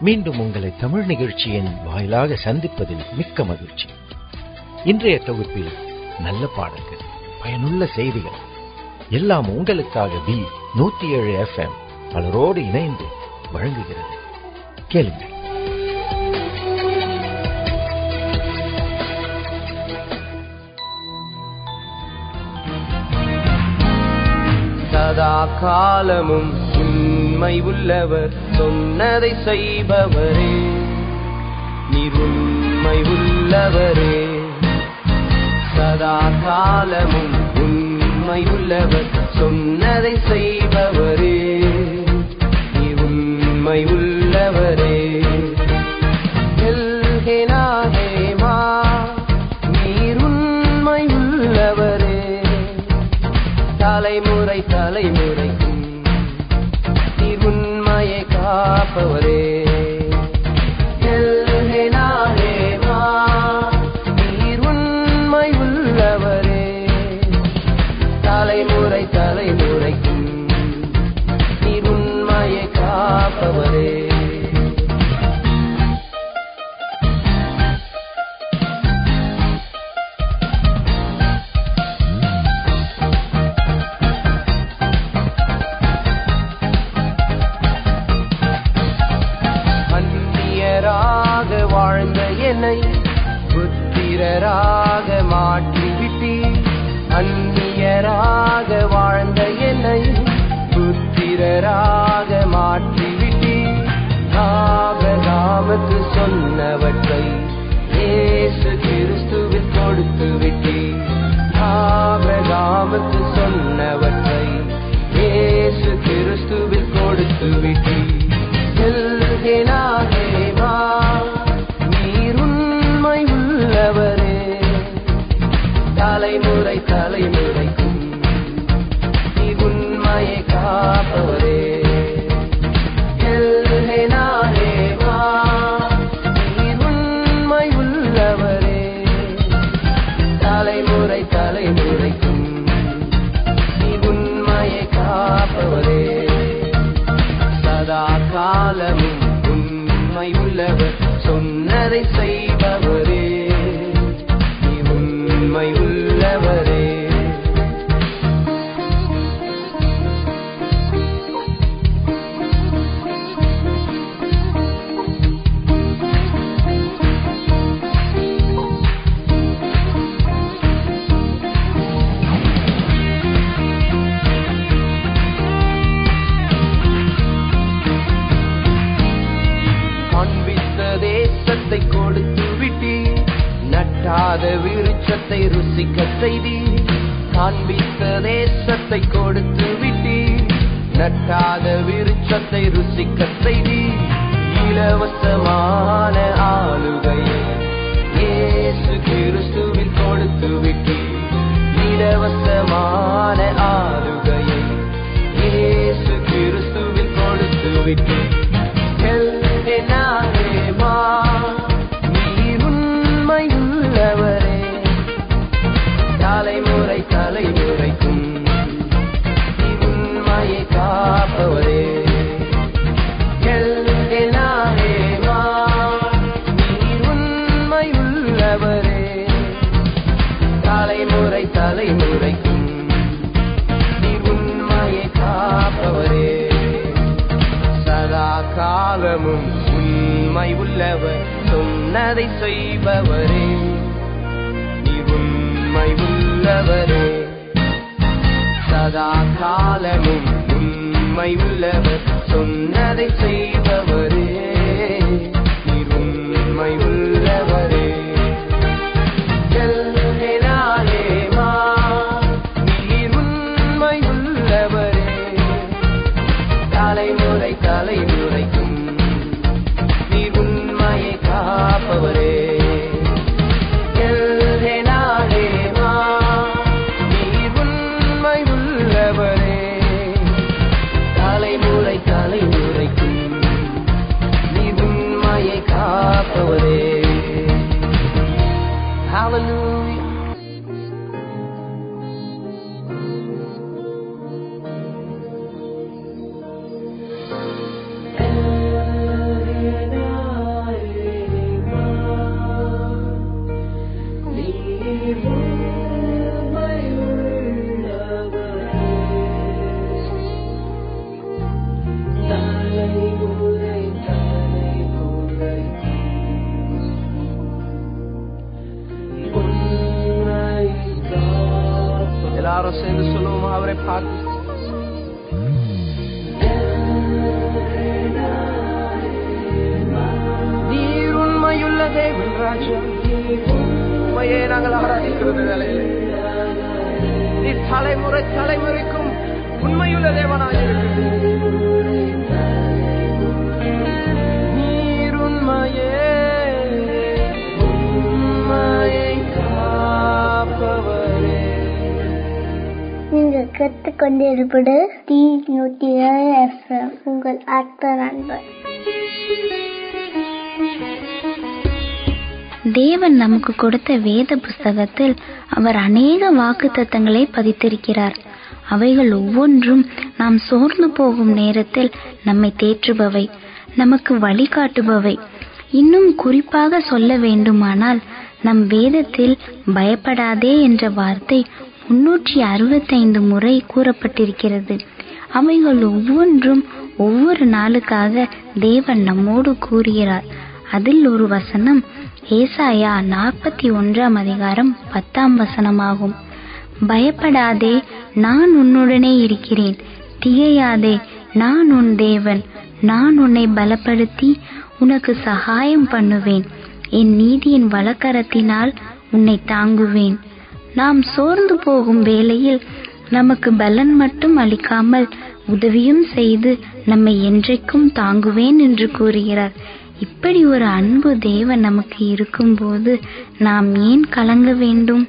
மீண்டும் உங்களை தமிழ் நிகழ்ச்சியின் வாயிலாக சந்திப்பதில் மிக்க மகிழ்ச்சி. இன்றைய தொகுப்பில் நல்ல பாடல்கள் பயனுள்ள செய்திகள் எல்லாம் உங்களுக்காக பி நூத்தி ஏழு எஃப் எம் பலரோடு இணைந்து வழங்குகிறது. கேளுங்கள். சதா காலமும் உண்மை உள்ளவர் சொன்னதை செய்பவரே. நீர் உண்மை உள்ளவரே. சதா காலமும் உண்மை உள்ளவர் சொன்னதை செய்பவரே. நீ உண்மை உள்ளவரே. காப்பவரே. தலைமுறை தலைமுறைக்கும் நீர் உண்மையை காப்பவரே. they say தேவன் ராஜா உண்மையே நாங்கள் ஆராதிக்கிறது தலைமுறை தலைமுறைக்கும் உண்மையுள்ள தேவனாக நீர் உண்மையே உண்மையை காப்பவரே நீங்கள் கேட்டுக்கொண்டிருப்பது டி நூற்றி ஏழு எஃப்எம் உங்கள் அர்த்த நண்பர் தேவன் நமக்கு கொடுத்த வேத புஸ்தகத்தில் அவர் அநேக வாக்குத்தத்தங்களை பதித்திருக்கிறார். அவைகள் ஒவ்வொன்றும் நாம் சோர்ந்து போகும் நேரத்தில் நம்மை தேற்றுபவை நமக்கு வழிகாட்டுபவை. இன்னும் குறிப்பாக சொல்ல வேண்டுமானால் நம் வேதத்தில் பயப்படாதே என்ற வார்த்தை முன்னூற்றி அறுபத்தைந்து முறை கூறப்பட்டிருக்கிறது. அவைகள் ஒவ்வொன்றும் ஒவ்வொரு நாளுக்காக தேவன் நம்மோடு கூறுகிறார். அதில் ஒரு வசனம் ஏசாயா நாற்பத்தி ஒன்றாம் அதிகாரம் பத்தாம் வசனமாகும். பயப்படாதே நான் உன்னுடனே இருக்கிறேன். திகையாதே நான் உன் தேவன். நான் உன்னை பலப்படுத்தி உனக்கு சகாயம் பண்ணுவேன். என் நீதியின் வலக்கரத்தினால் உன்னை தாங்குவேன். நாம் சோர்ந்து போகும் வேளையில் நமக்கு பலன் மட்டும் அளிக்காமல் உதவியும் செய்து நம்மை என்றைக்கும் தாங்குவேன் என்று கூறுகிறார். இப்படி ஒரு அன்பு தேவன் நமக்கு இருக்கும்போது நாம் ஏன் கலங்க வேண்டும்?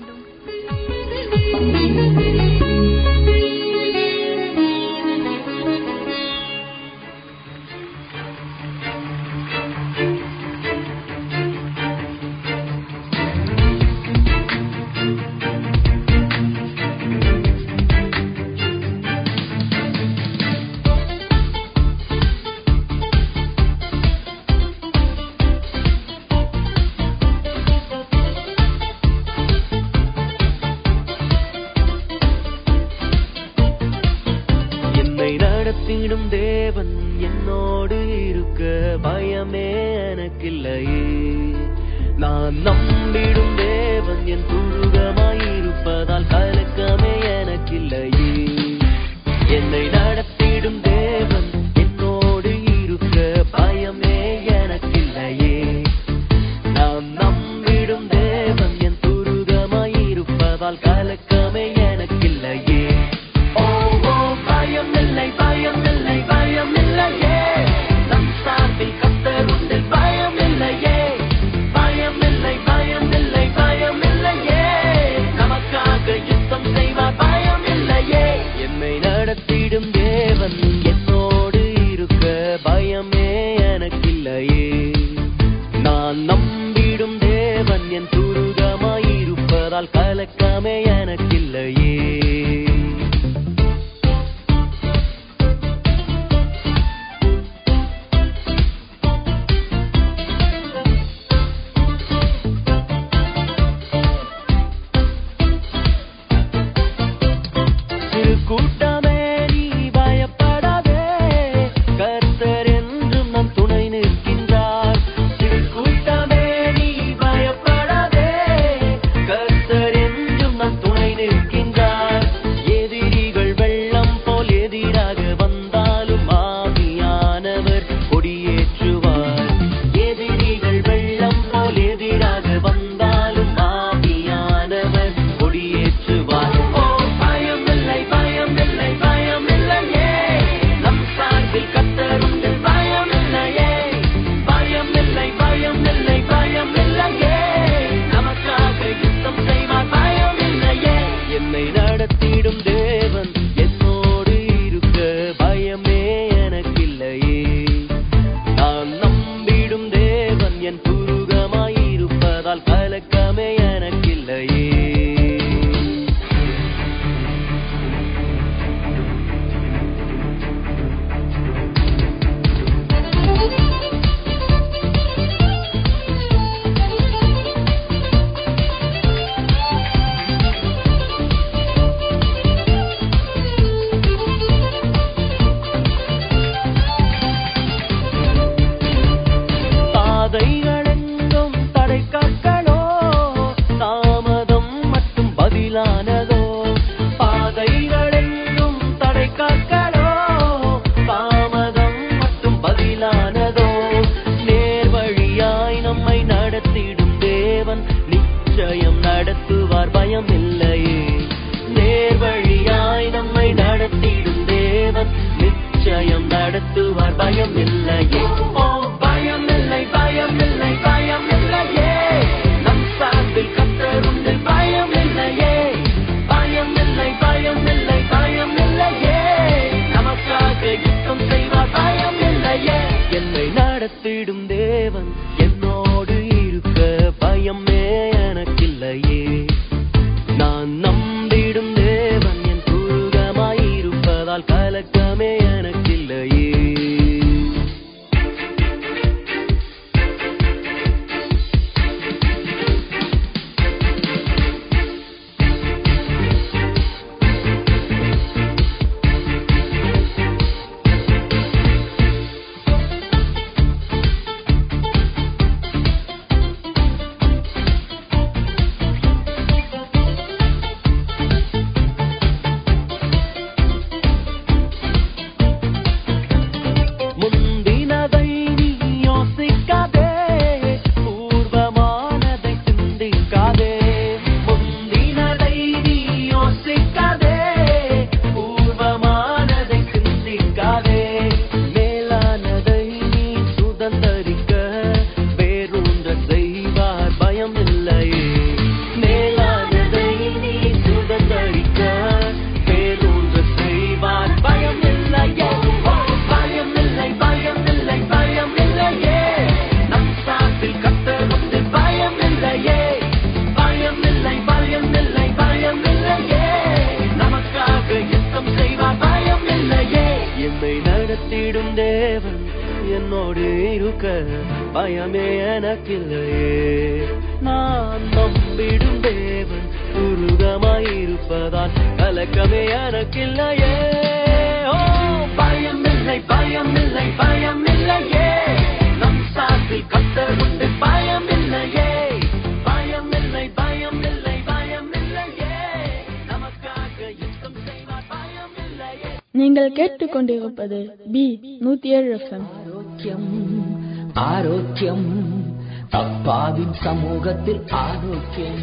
சமூகத்தில் ஆரோக்கியம்.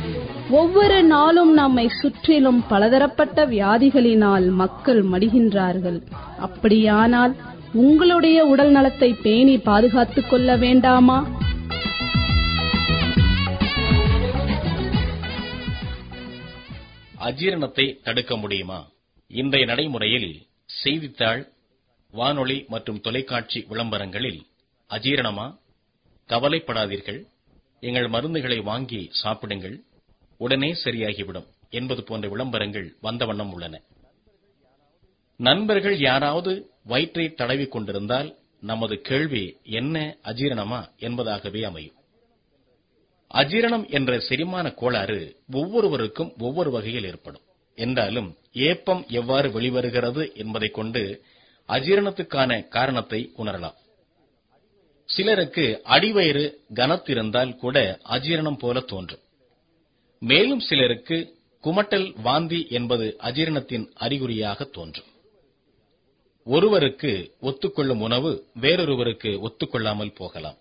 ஒவ்வொரு நாளும் நம்மை சுற்றிலும் பலதரப்பட்ட வியாதிகளினால் மக்கள் மடிகின்றார்கள். அப்படியானால் உங்களுடைய உடல் நலத்தை பேணி பாதுகாத்துக் கொள்ள வேண்டாமா? அஜீரணத்தை தடுக்க முடியுமா? இன்றைய நடைமுறையில் செய்தித்தாள் வானொலி மற்றும் தொலைக்காட்சி விளம்பரங்களில் அஜீரணமா? கவலைப்படாதீர்கள். எங்கள் மருந்துகளை வாங்கி சாப்பிடுங்கள். உடனே சரியாகிவிடும் என்பது போன்ற விளம்பரங்கள் வந்த வண்ணம் உள்ளன. நண்பர்கள் யாராவது வயிற்றை தடவிக் கொண்டிருந்தால் நமது கேள்வி என்ன அஜீரணமா என்பதாகவே அமையும். அஜீரணம் என்ற செரிமான கோளாறு ஒவ்வொருவருக்கும் ஒவ்வொரு வகையில் ஏற்படும். என்றாலும் ஏப்பம் எவ்வாறு வெளிவருகிறது என்பதைக் கொண்டு அஜீரணத்துக்கான காரணத்தை உணரலாம். சிலருக்கு அடிவயிறு கனத்திருந்தால் கூட அஜீரணம் போல தோன்றும். மேலும் சிலருக்கு குமட்டல் வாந்தி என்பது அஜீரணத்தின் அறிகுறியாக தோன்றும். ஒருவருக்கு ஒத்துக்கொள்ளும் உணவு வேறொருவருக்கு ஒத்துக்கொள்ளாமல் போகலாம்.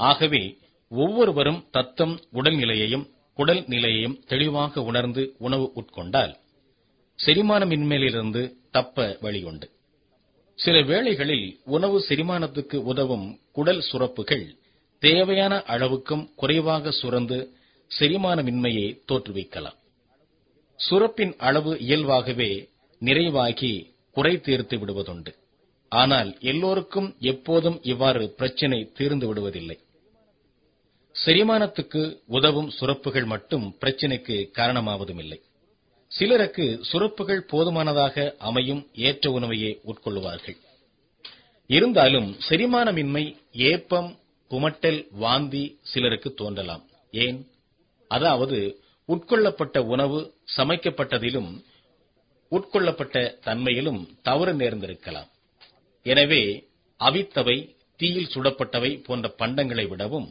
ஆகவே ஒவ்வொருவரும் தத்தம் உடல்நிலையையும் குடல் நிலையையும் தெளிவாக உணர்ந்து உணவு உட்கொண்டால் செரிமானமின்மையிலிருந்து தப்ப வழியுண்டு. சில வேளைகளில் உணவு செரிமானத்துக்கு உதவும் குடல் சுரப்புகள் தேவையான அளவுக்கும் குறைவாக சுரந்து செரிமானமின்மையை தோற்றுவிக்கலாம். சுரப்பின் அளவு இயல்பாகவே நிறைவாகி குறை தீர்த்து விடுவதுண்டு. ஆனால் எல்லோருக்கும் எப்போதும் இவ்வாறு பிரச்சினை தீர்ந்து விடுவதில்லை. செரிமானத்துக்கு உதவும் சுரப்புகள் மட்டும் பிரச்சினைக்கு காரணமாவதும் இல்லை சிலருக்கு சுரப்புகள் போதுமானதாக அமையும் ஏற்ற உணவையே உட்கொள்வார்கள் இருந்தாலும் செரிமானமின்மை ஏப்பம் குமட்டல் வாந்தி சிலருக்கு தோன்றலாம். ஏன்? அதாவது உட்கொள்ளப்பட்ட உணவு சமைக்கப்பட்டதிலும் உட்கொள்ளப்பட்ட தன்மையிலும் தவறு நேர்ந்திருக்கலாம். எனவே அவித்தவை தீயில் சுடப்பட்டவை போன்ற பண்டங்களை விடவும்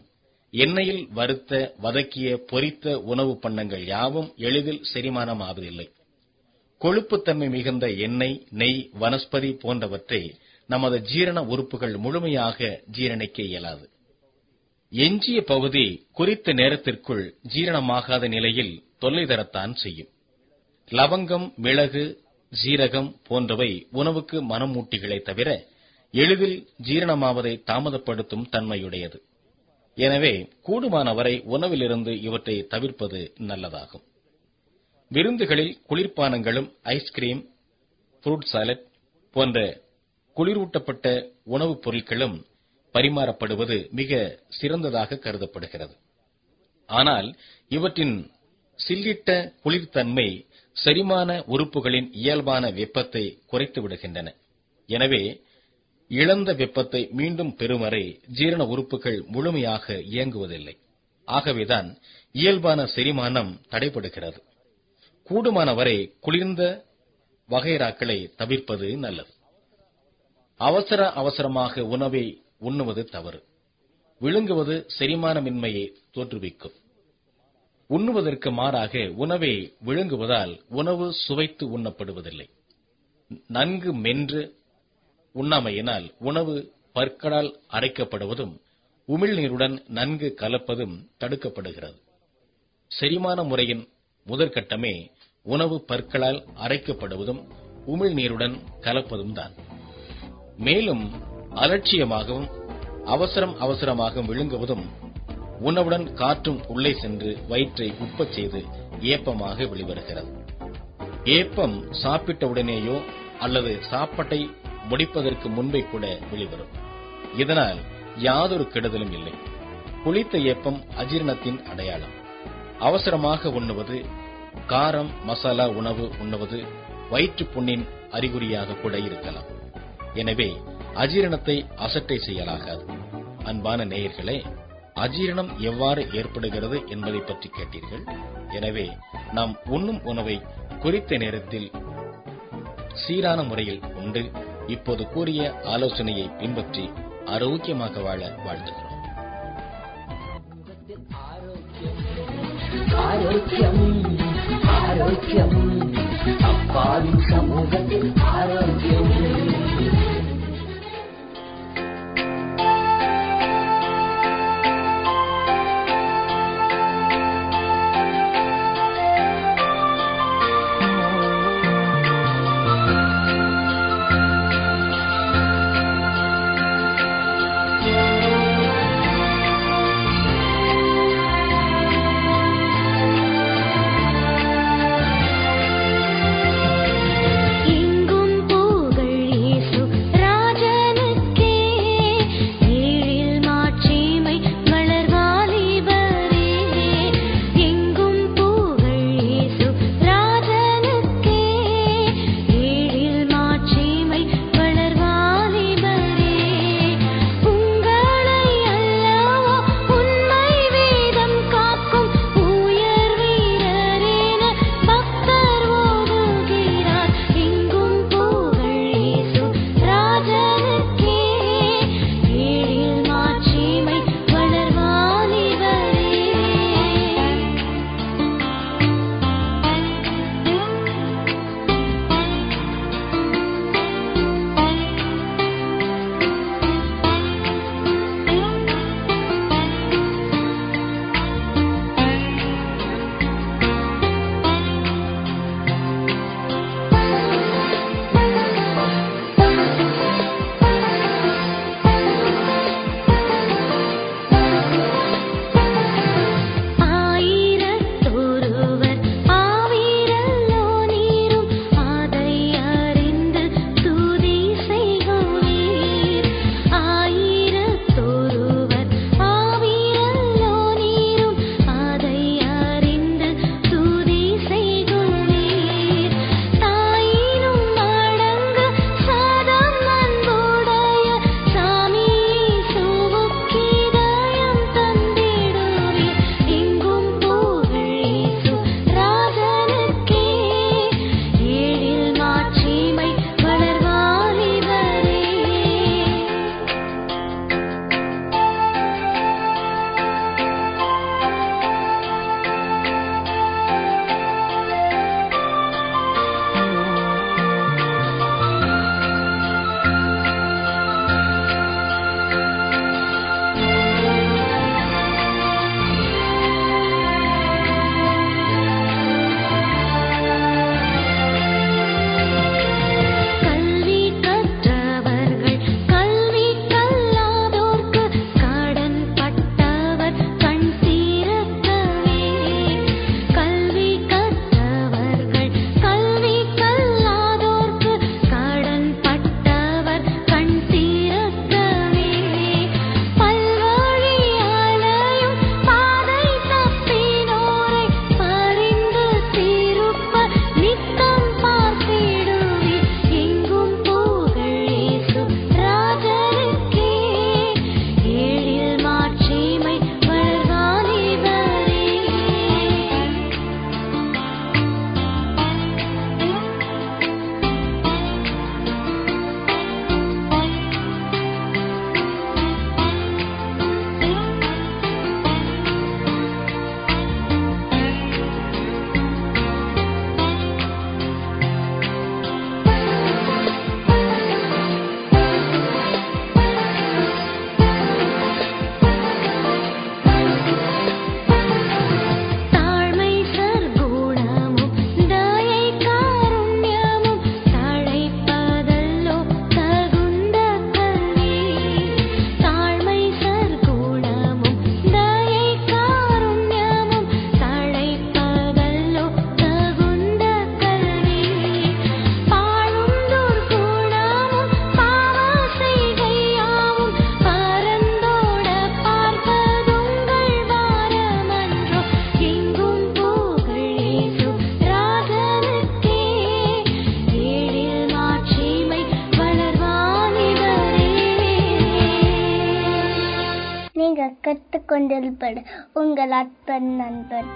எண்ணெயில் வறுத்த வதக்கிய பொரித்த உணவு பண்டங்கள் யாவும் எளிதில் செரிமானம் ஆவதில்லை கொழுப்புத்தன்மை மிகுந்த எண்ணெய் நெய் வனஸ்பதி போன்றவற்றை நமது ஜீரண உறுப்புகள் முழுமையாக ஜீரணிக்க இயலாது. எஞ்சிய பகுதி குறித்த நேரத்திற்குள் ஜீரணமாகாத நிலையில் தொல்லை தரத்தான் செய்யும். லவங்கம் மிளகு ஜீரகம் போன்றவை உணவுக்கு மனமூட்டிகளை தவிர எளிதில் ஜீரணமாவதை தாமதப்படுத்தும் தன்மையுடையது. எனவே கூடுமானவரை உணவிலிருந்து இவற்றை தவிர்ப்பது நல்லதாகும். விருந்துகளில் குளிர்பானங்களும் ஐஸ்கிரீம் ஃப்ரூட் சாலட் போன்ற குளிரூட்டப்பட்ட உணவுப் பொருட்களும் பரிமாறப்படுவது மிக சிறந்ததாக கருதப்படுகிறது. ஆனால் இவற்றின் சில்லிட்ட குளிர்தன்மை செரிமான உறுப்புகளின் இயல்பான வெப்பத்தை குறைத்து விடுகின்றன. எனவே இழந்த வெப்பத்தை மீண்டும் பெறும் வரை ஜீரண உறுப்புகள் முழுமையாக இயங்குவதில்லை. ஆகவேதான் இயல்பான செரிமானம் தடைபடுகிறது. கூடுமானவரை குளிர்ந்த வகைராக்களை தவிர்ப்பது நல்லது. அவசர அவசரமாக உணவை உண்ணுவது தவறு. விழுங்குவது செரிமானமின்மையை தோற்றுவிக்கும். உண்ணுவதற்கு மாறாக உணவை விழுங்குவதால் உணவு சுவைத்து உண்ணப்படுவதில்லை. நன்கு மென்று உண்ணாமையினால் உணவு பற்களால் அரைக்கப்படுவதும் உமிழ்நீருடன் நன்கு கலப்பதும் தடுக்கப்படுகிறது. செரிமான முறையின் முதற்கட்டமே உணவு பற்களால் அரைக்கப்படுவதும் உமிழ்நீருடன் கலப்பதும் தான். மேலும் அலட்சியமாகவும் அவசரம் அவசரமாக விழுங்குவதும் உணவுடன் காற்றும் உள்ளே சென்று வயிற்றை உப்பச் செய்து ஏப்பமாக வெளிவருகிறது. ஏப்பம் சாப்பிட்ட உடனேயோ அல்லது சாப்பாட்டை முடிப்பதற்கு முன்பே கூட வெளிவரும். இதனால் யாதொரு கெடுதலும் இல்லை. புளித்த ஏப்பம் அஜீரணத்தின் அடையாளம். அவசரமாக உண்ணுவது காரம் மசாலா உணவு உண்ணுவது வயிற்று புண்ணின் அறிகுறியாக கூட இருக்கலாம். எனவே அஜீரணத்தை அசட்டை செய்யலாகாது. அன்பான நேயர்களே அஜீரணம் எவ்வாறு ஏற்படுகிறது என்பதை பற்றி கேட்டீர்கள். எனவே நாம் உண்ணும் உணவை குறித்த நேரத்தில் சீரான முறையில் உண்டு இப்போது கூறிய ஆலோசனையை பின்பற்றி ஆரோக்கியமாக வாழ வாழ்த்துகிறோம் ஆரோக்கியம் ஆரோக்கியம். அப்பாவின் சமூகத்தில் ஆரோக்கியம். கற்றுக்கொண்டிருப்பது உங்கள் அற்பன் நண்பன்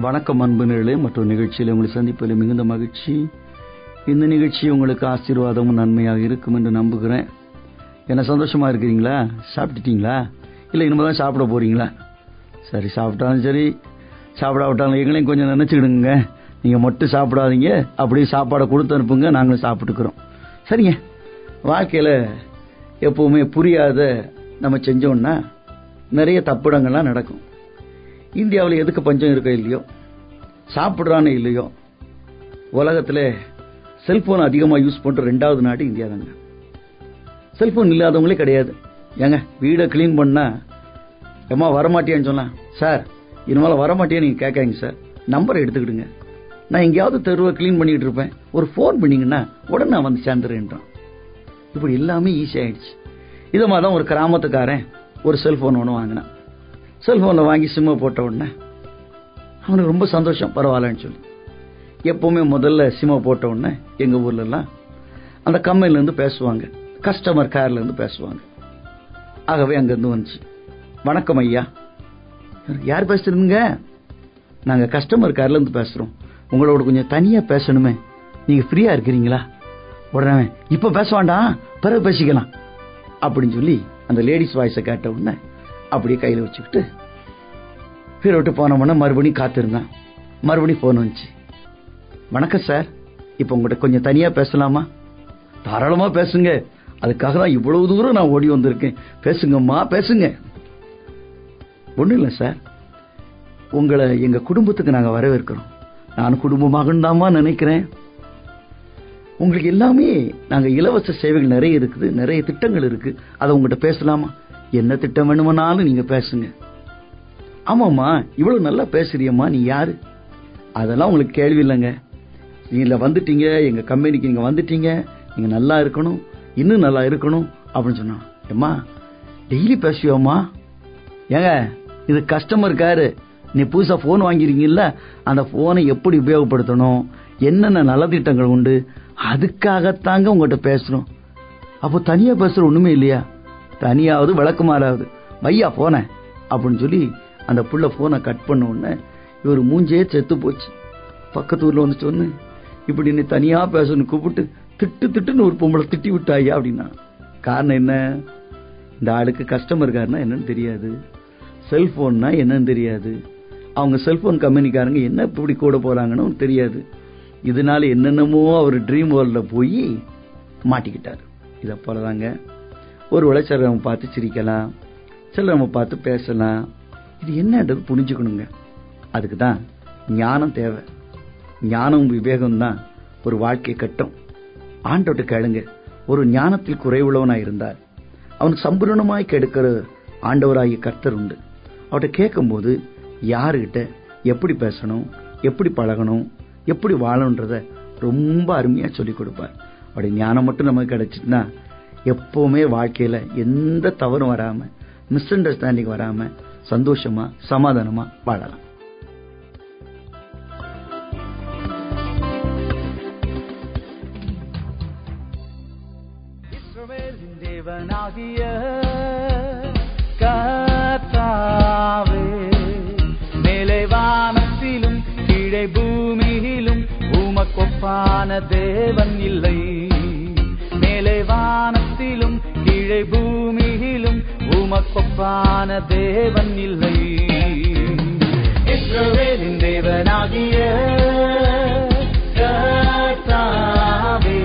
வணக்கம் அன்பு நேர்களே மற்றும் நிகழ்ச்சியில் உங்களை சந்திப்பதில் மிகுந்த மகிழ்ச்சி. இந்த நிகழ்ச்சி உங்களுக்கு ஆசீர்வாதமும் நன்மையாக இருக்கும் என்று நம்புகிறேன். என்ன சந்தோஷமா இருக்கிறீங்களா? சாப்பிட்டுட்டீங்களா? இல்லை இனிமே தான் சாப்பிட போறீங்களா? சரி சாப்பிட்டாலும் சரி சாப்பிடாவிட்டாலும் எங்களையும் கொஞ்சம் நினைச்சுக்கிடுங்க. நீங்க மட்டும் சாப்பிடாதீங்க அப்படியே சாப்பாடை கொடுத்து அனுப்புங்க நாங்களும் சாப்பிட்டுக்கிறோம். சரிங்க. வாழ்க்கையில எப்பவுமே புரியாத நம்ம செஞ்சோம்னா நிறைய தப்பிடங்கள்லாம் நடக்கும். இந்தியாவில் எதுக்கு பஞ்சம் இருக்கோ இல்லையோ சாப்பிட்றான்னு இல்லையோ உலகத்தில் செல்போன் அதிகமாக யூஸ் பண்ணுற ரெண்டாவது நாடு இந்தியா தாங்க. செல்போன் இல்லாதவங்களே கிடையாது. ஏங்க வீடை க்ளீன் பண்ணா ஏமா வரமாட்டியான்னு சொன்னா சார் இனிமேல் வரமாட்டியா நீங்கள் கேட்காங்க சார். நம்பரை எடுத்துக்கிடுங்க. நான் எங்கேயாவது தெருவை க்ளீன் பண்ணிக்கிட்டு இருப்பேன். ஒரு ஃபோன் பண்ணிங்கன்னா உடனே நான் வந்து சேர்ந்துறேன்றான் இப்படி எல்லாமே ஈஸி ஆயிடுச்சு. இது மாதிரி தான் ஒரு கிராமத்துக்காரன் ஒரு செல்போன் ஒன்று வாங்கினான். செல்போனில் வாங்கி சிம்மை போட்ட உடனே அவனுக்கு ரொம்ப சந்தோஷம். பரவாயில்லன்னு சொல்லி. எப்பவுமே முதல்ல சிம்மை போட்ட உடனே எங்கள் ஊர்லலாம் அந்த கம்பெனிலேருந்து பேசுவாங்க. கஸ்டமர் கேர்லேருந்து பேசுவாங்க. ஆகவே அங்கேருந்து வந்துச்சு. வணக்கம் ஐயா. யார் பேசுறீங்க நாங்கள் கஸ்டமர் கேர்லேருந்து பேசுகிறோம் உங்களோட கொஞ்சம் தனியாக பேசணுமே. நீங்கள் ஃப்ரீயாக இருக்கிறீங்களா? உடனே இப்ப பேச வேண்டாம் பிறகு பேசிக்கலாம். அப்படின்னு சொல்லி அந்த லேடிஸ் வாய்ஸை கேட்ட உடனே அப்படியே கையில வச்சுக்கிட்டு வீரை விட்டு போனோம்னா மறுபடியும் காத்திருந்தான். மறுபடியும் ஃபோன் வந்துச்சு. வணக்கம் சார் இப்ப உங்கள்கிட்ட கொஞ்சம் தனியா பேசலாமா? தாராளமா பேசுங்க. அதுக்காக தான் இவ்வளவு தூரம் நான் ஓடி வந்திருக்கேன். பேசுங்கம்மா பேசுங்க. ஒண்ணும் இல்லை சார். உங்களை எங்க குடும்பத்துக்கு நாங்க வரவேற்கிறோம். நான் குடும்பமாக தாமா நினைக்கிறேன். உங்களுக்கு எல்லாமே நாங்க இலவச சேவைகள் நிறைய இருக்குது நிறைய திட்டங்கள் இருக்கு. அதை உங்ககிட்ட பேசலாமா? என்ன திட்டம் வேணுமானாலும் நீங்க பேசுங்க. ஆமாம்மா இவ்வளவு நல்லா பேசுறியம்மா நீ யாரு? அதெல்லாம் உங்களுக்கு கேள்வி இல்லைங்க. நீங்க வந்துட்டீங்க எங்க கம்பெனிக்கு நீங்க வந்துட்டீங்க நீங்க நல்லா இருக்கணும் இன்னும் நல்லா இருக்கணும் அப்படின்னு சொன்னா. ஏம்மா டெய்லி பேசுவியோம்மா? ஏங்க இது கஸ்டமர் கேரு நீ புதுசா போன் வாங்கிருக்கீங்கல்ல அந்த போனை எப்படி உபயோகப்படுத்தணும்? என்னென்ன நலத்திட்டங்கள் உண்டு? அதுக்காகத்தாங்க உங்ககிட்ட பேசுறோம். அப்போ தனியா பேசுற ஒண்ணுமே இல்லையா? தனியாவது விளக்குமாறாவது வையா போனேன் அப்படின்னு சொல்லி அந்த புள்ள போனை கட் பண்ண உடனே இவர் மூஞ்சே செத்து போச்சு. பக்கத்து ஊர்ல வந்து சொன்னு இப்படி நீ தனியா பேசணும் கூப்பிட்டு திட்டு திட்டுன்னு ஒரு பொம்பளை திட்டி விட்டாயா அப்படின்னா? காரணம் என்ன? இந்த ஆளுக்கு கஸ்டமர் காரனா என்னன்னு தெரியாது. செல்போன்னா என்னன்னு தெரியாது. அவங்க செல்போன் கம்பெனிக்காரங்க என்ன இப்படி கூட போறாங்கன்னு தெரியாது. இதனால என்னென்னமோ அவர் ட்ரீம் வேர்ல்ட்ல போய் மாட்டிக்கிட்டார். இதை போலதாங்க. ஒரு வேளை சிலர் பார்த்து சிரிக்கலாம் சிலரவங்க பார்த்து பேசலாம். இது என்னன்றது புரிஞ்சுக்கணுங்க. அதுக்கு தான் ஞானம் தேவை. ஞானம் விவேகம் தான் ஒரு வாழ்க்கை கட்டம். ஆண்டோட்டு கேளுங்க. ஒரு ஞானத்தில் குறைவுள்ளவனா இருந்தார். அவன் சம்பூர்ணமாய் கெடுக்கிற ஆண்டவராகிய கர்த்தர் உண்டு. அவர்கிட்ட கேட்கும்போது யாருகிட்ட எப்படி பேசணும் எப்படி பழகணும் எப்படி வாழணுன்றத ரொம்ப அருமையா சொல்லி கொடுப்பார். அப்படி ஞானம் மட்டும் நமக்கு கிடைச்சிட்டுனா எப்பவுமே வாழ்க்கையில எந்த தவறும் வராம மிஸ் அண்டர்ஸ்டாண்டிங் வராம சந்தோஷமா சமாதானமா வாழலாம். தேவனாகிய உமக்கொப்பான தேவன் இல்லை. மேலே வானத்திலும் கீழே பூமியிலும் உமக்கொப்பான தேவன் இல்லை. இஸ்ரவேலின் தேவனாகிய கர்த்தாவே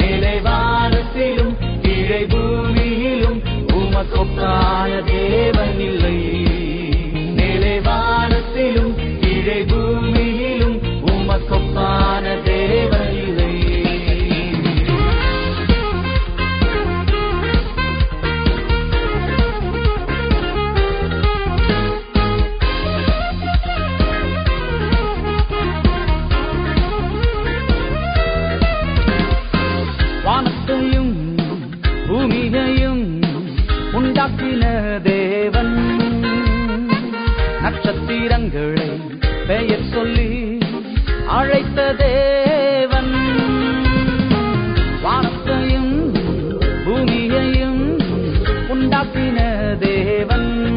மேலே வானத்திலும் கீழே பூமியிலும் உமக்கொப்பான தேவன் இல்லை. மேலே வானத்திலும் கீழே தேவன். வானத்தையும் பூமியையும் உண்டாக்கின தேவன்.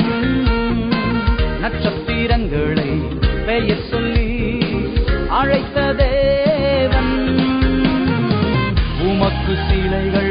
நட்சத்திரங்களை பெயர் சொல்லி அழைத்த சிலைகள்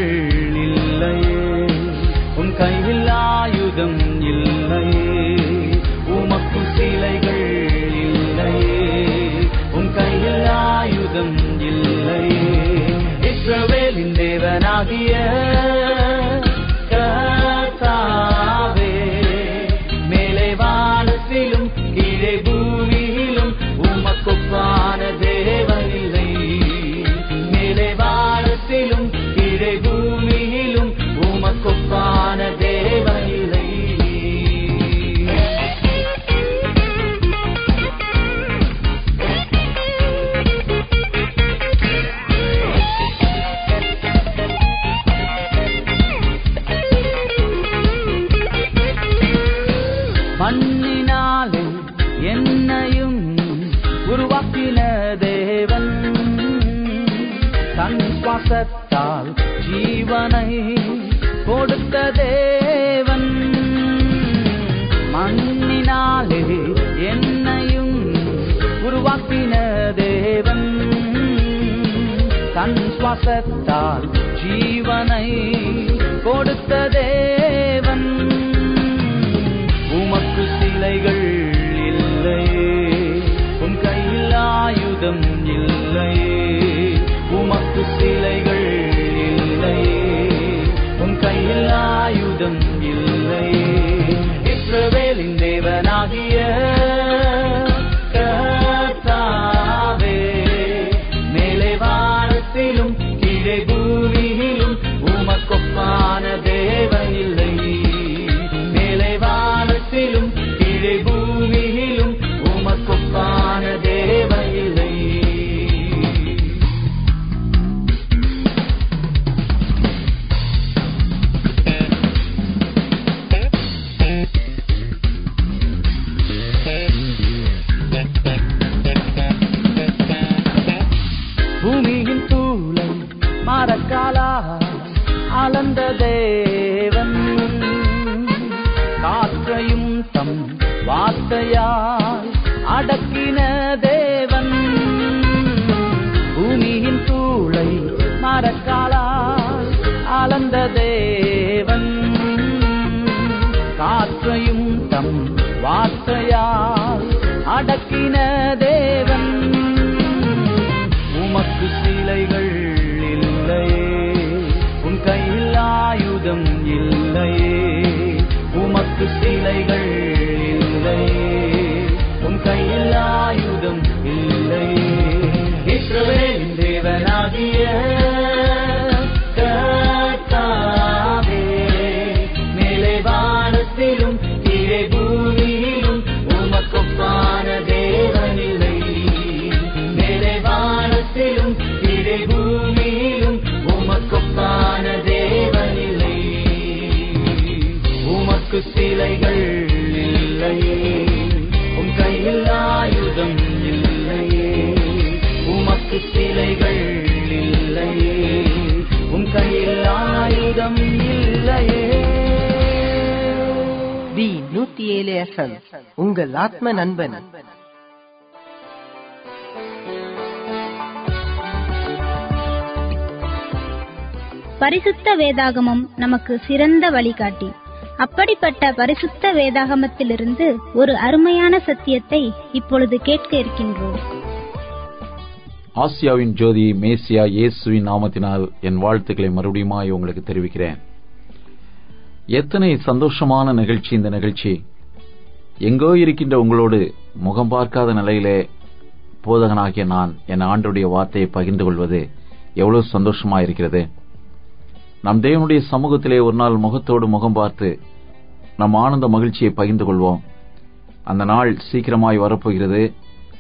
ஏழு எஃப்எம் உங்கள் ஆத்ம நண்பன். பரிசுத்த வேதாகமம் நமக்கு சிறந்த வழிகாட்டி. அப்படிப்பட்ட பரிசுத்த வேதாகமத்திலிருந்து ஒரு அருமையான சத்தியத்தை இப்பொழுது கேட்க இருக்கின்றோம். ஆசியாவின் ஜோதி மேசியா இயேசுவின் நாமத்தினால் என் வாழ்த்துக்களை மறுபடியுமாய் உங்களுக்கு தெரிவிக்கிறேன். எத்தனை சந்தோஷமான நிகழ்ச்சி இந்த நிகழ்ச்சி. எங்கோ இருக்கின்ற உங்களோடு முகம் பார்க்காத நிலையிலே போதகனாகிய நான் என் ஆண்டுடைய வார்த்தையை பகிர்ந்து கொள்வது எவ்வளவு சந்தோஷமா இருக்கிறது நம் தேவனுடைய சமூகத்திலே ஒரு நாள் முகத்தோடு முகம் பார்த்து நம் ஆனந்த மகிழ்ச்சியை பகிர்ந்து கொள்வோம். அந்த நாள் சீக்கிரமாய் வரப்போகிறது.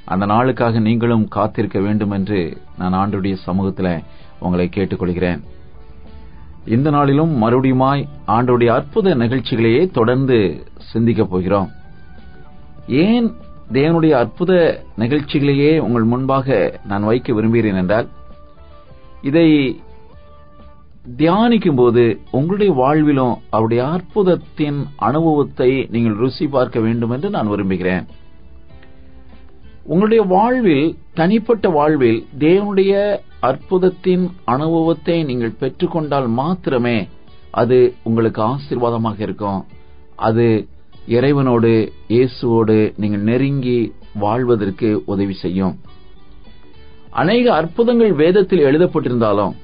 அந்த நாளுக்காக நீங்களும் காத்திருக்க வேண்டும் என்று நான் ஆண்டுடைய சமூகத்தில் உங்களை கேட்டுக்கொள்கிறேன். இந்த நாளிலும் மறுபடியுமாய் ஆண்டுடைய அற்புத நிகழ்ச்சிகளையே தொடர்ந்து சிந்திக்கப் போகிறோம். ஏன் தேவனுடைய அற்புத நிகழ்ச்சிகளையே உங்கள் முன்பாக நான் வைக்க விரும்புகிறேன் என்றால் இதை தியானிக்கும் போது உங்களுடைய வாழ்விலும் அவருடைய அற்புதத்தின் அனுபவத்தை நீங்கள் ருசி பார்க்க வேண்டும் என்று நான் விரும்புகிறேன். உங்களுடைய வாழ்வில் தனிப்பட்ட வாழ்வில் தேவனுடைய அற்புதத்தின் அனுபவத்தை நீங்கள் பெற்றுக்கொண்டால் மாத்திரமே அது உங்களுக்கு ஆசீர்வாதமாக இருக்கும். அது இறைவனோடு இயேசுவோடு நீங்கள் நெருங்கி வாழ்வதற்கு உதவி செய்யும். அநேக அற்புதங்கள் வேதத்தில் எழுதப்பட்டிருந்தாலும்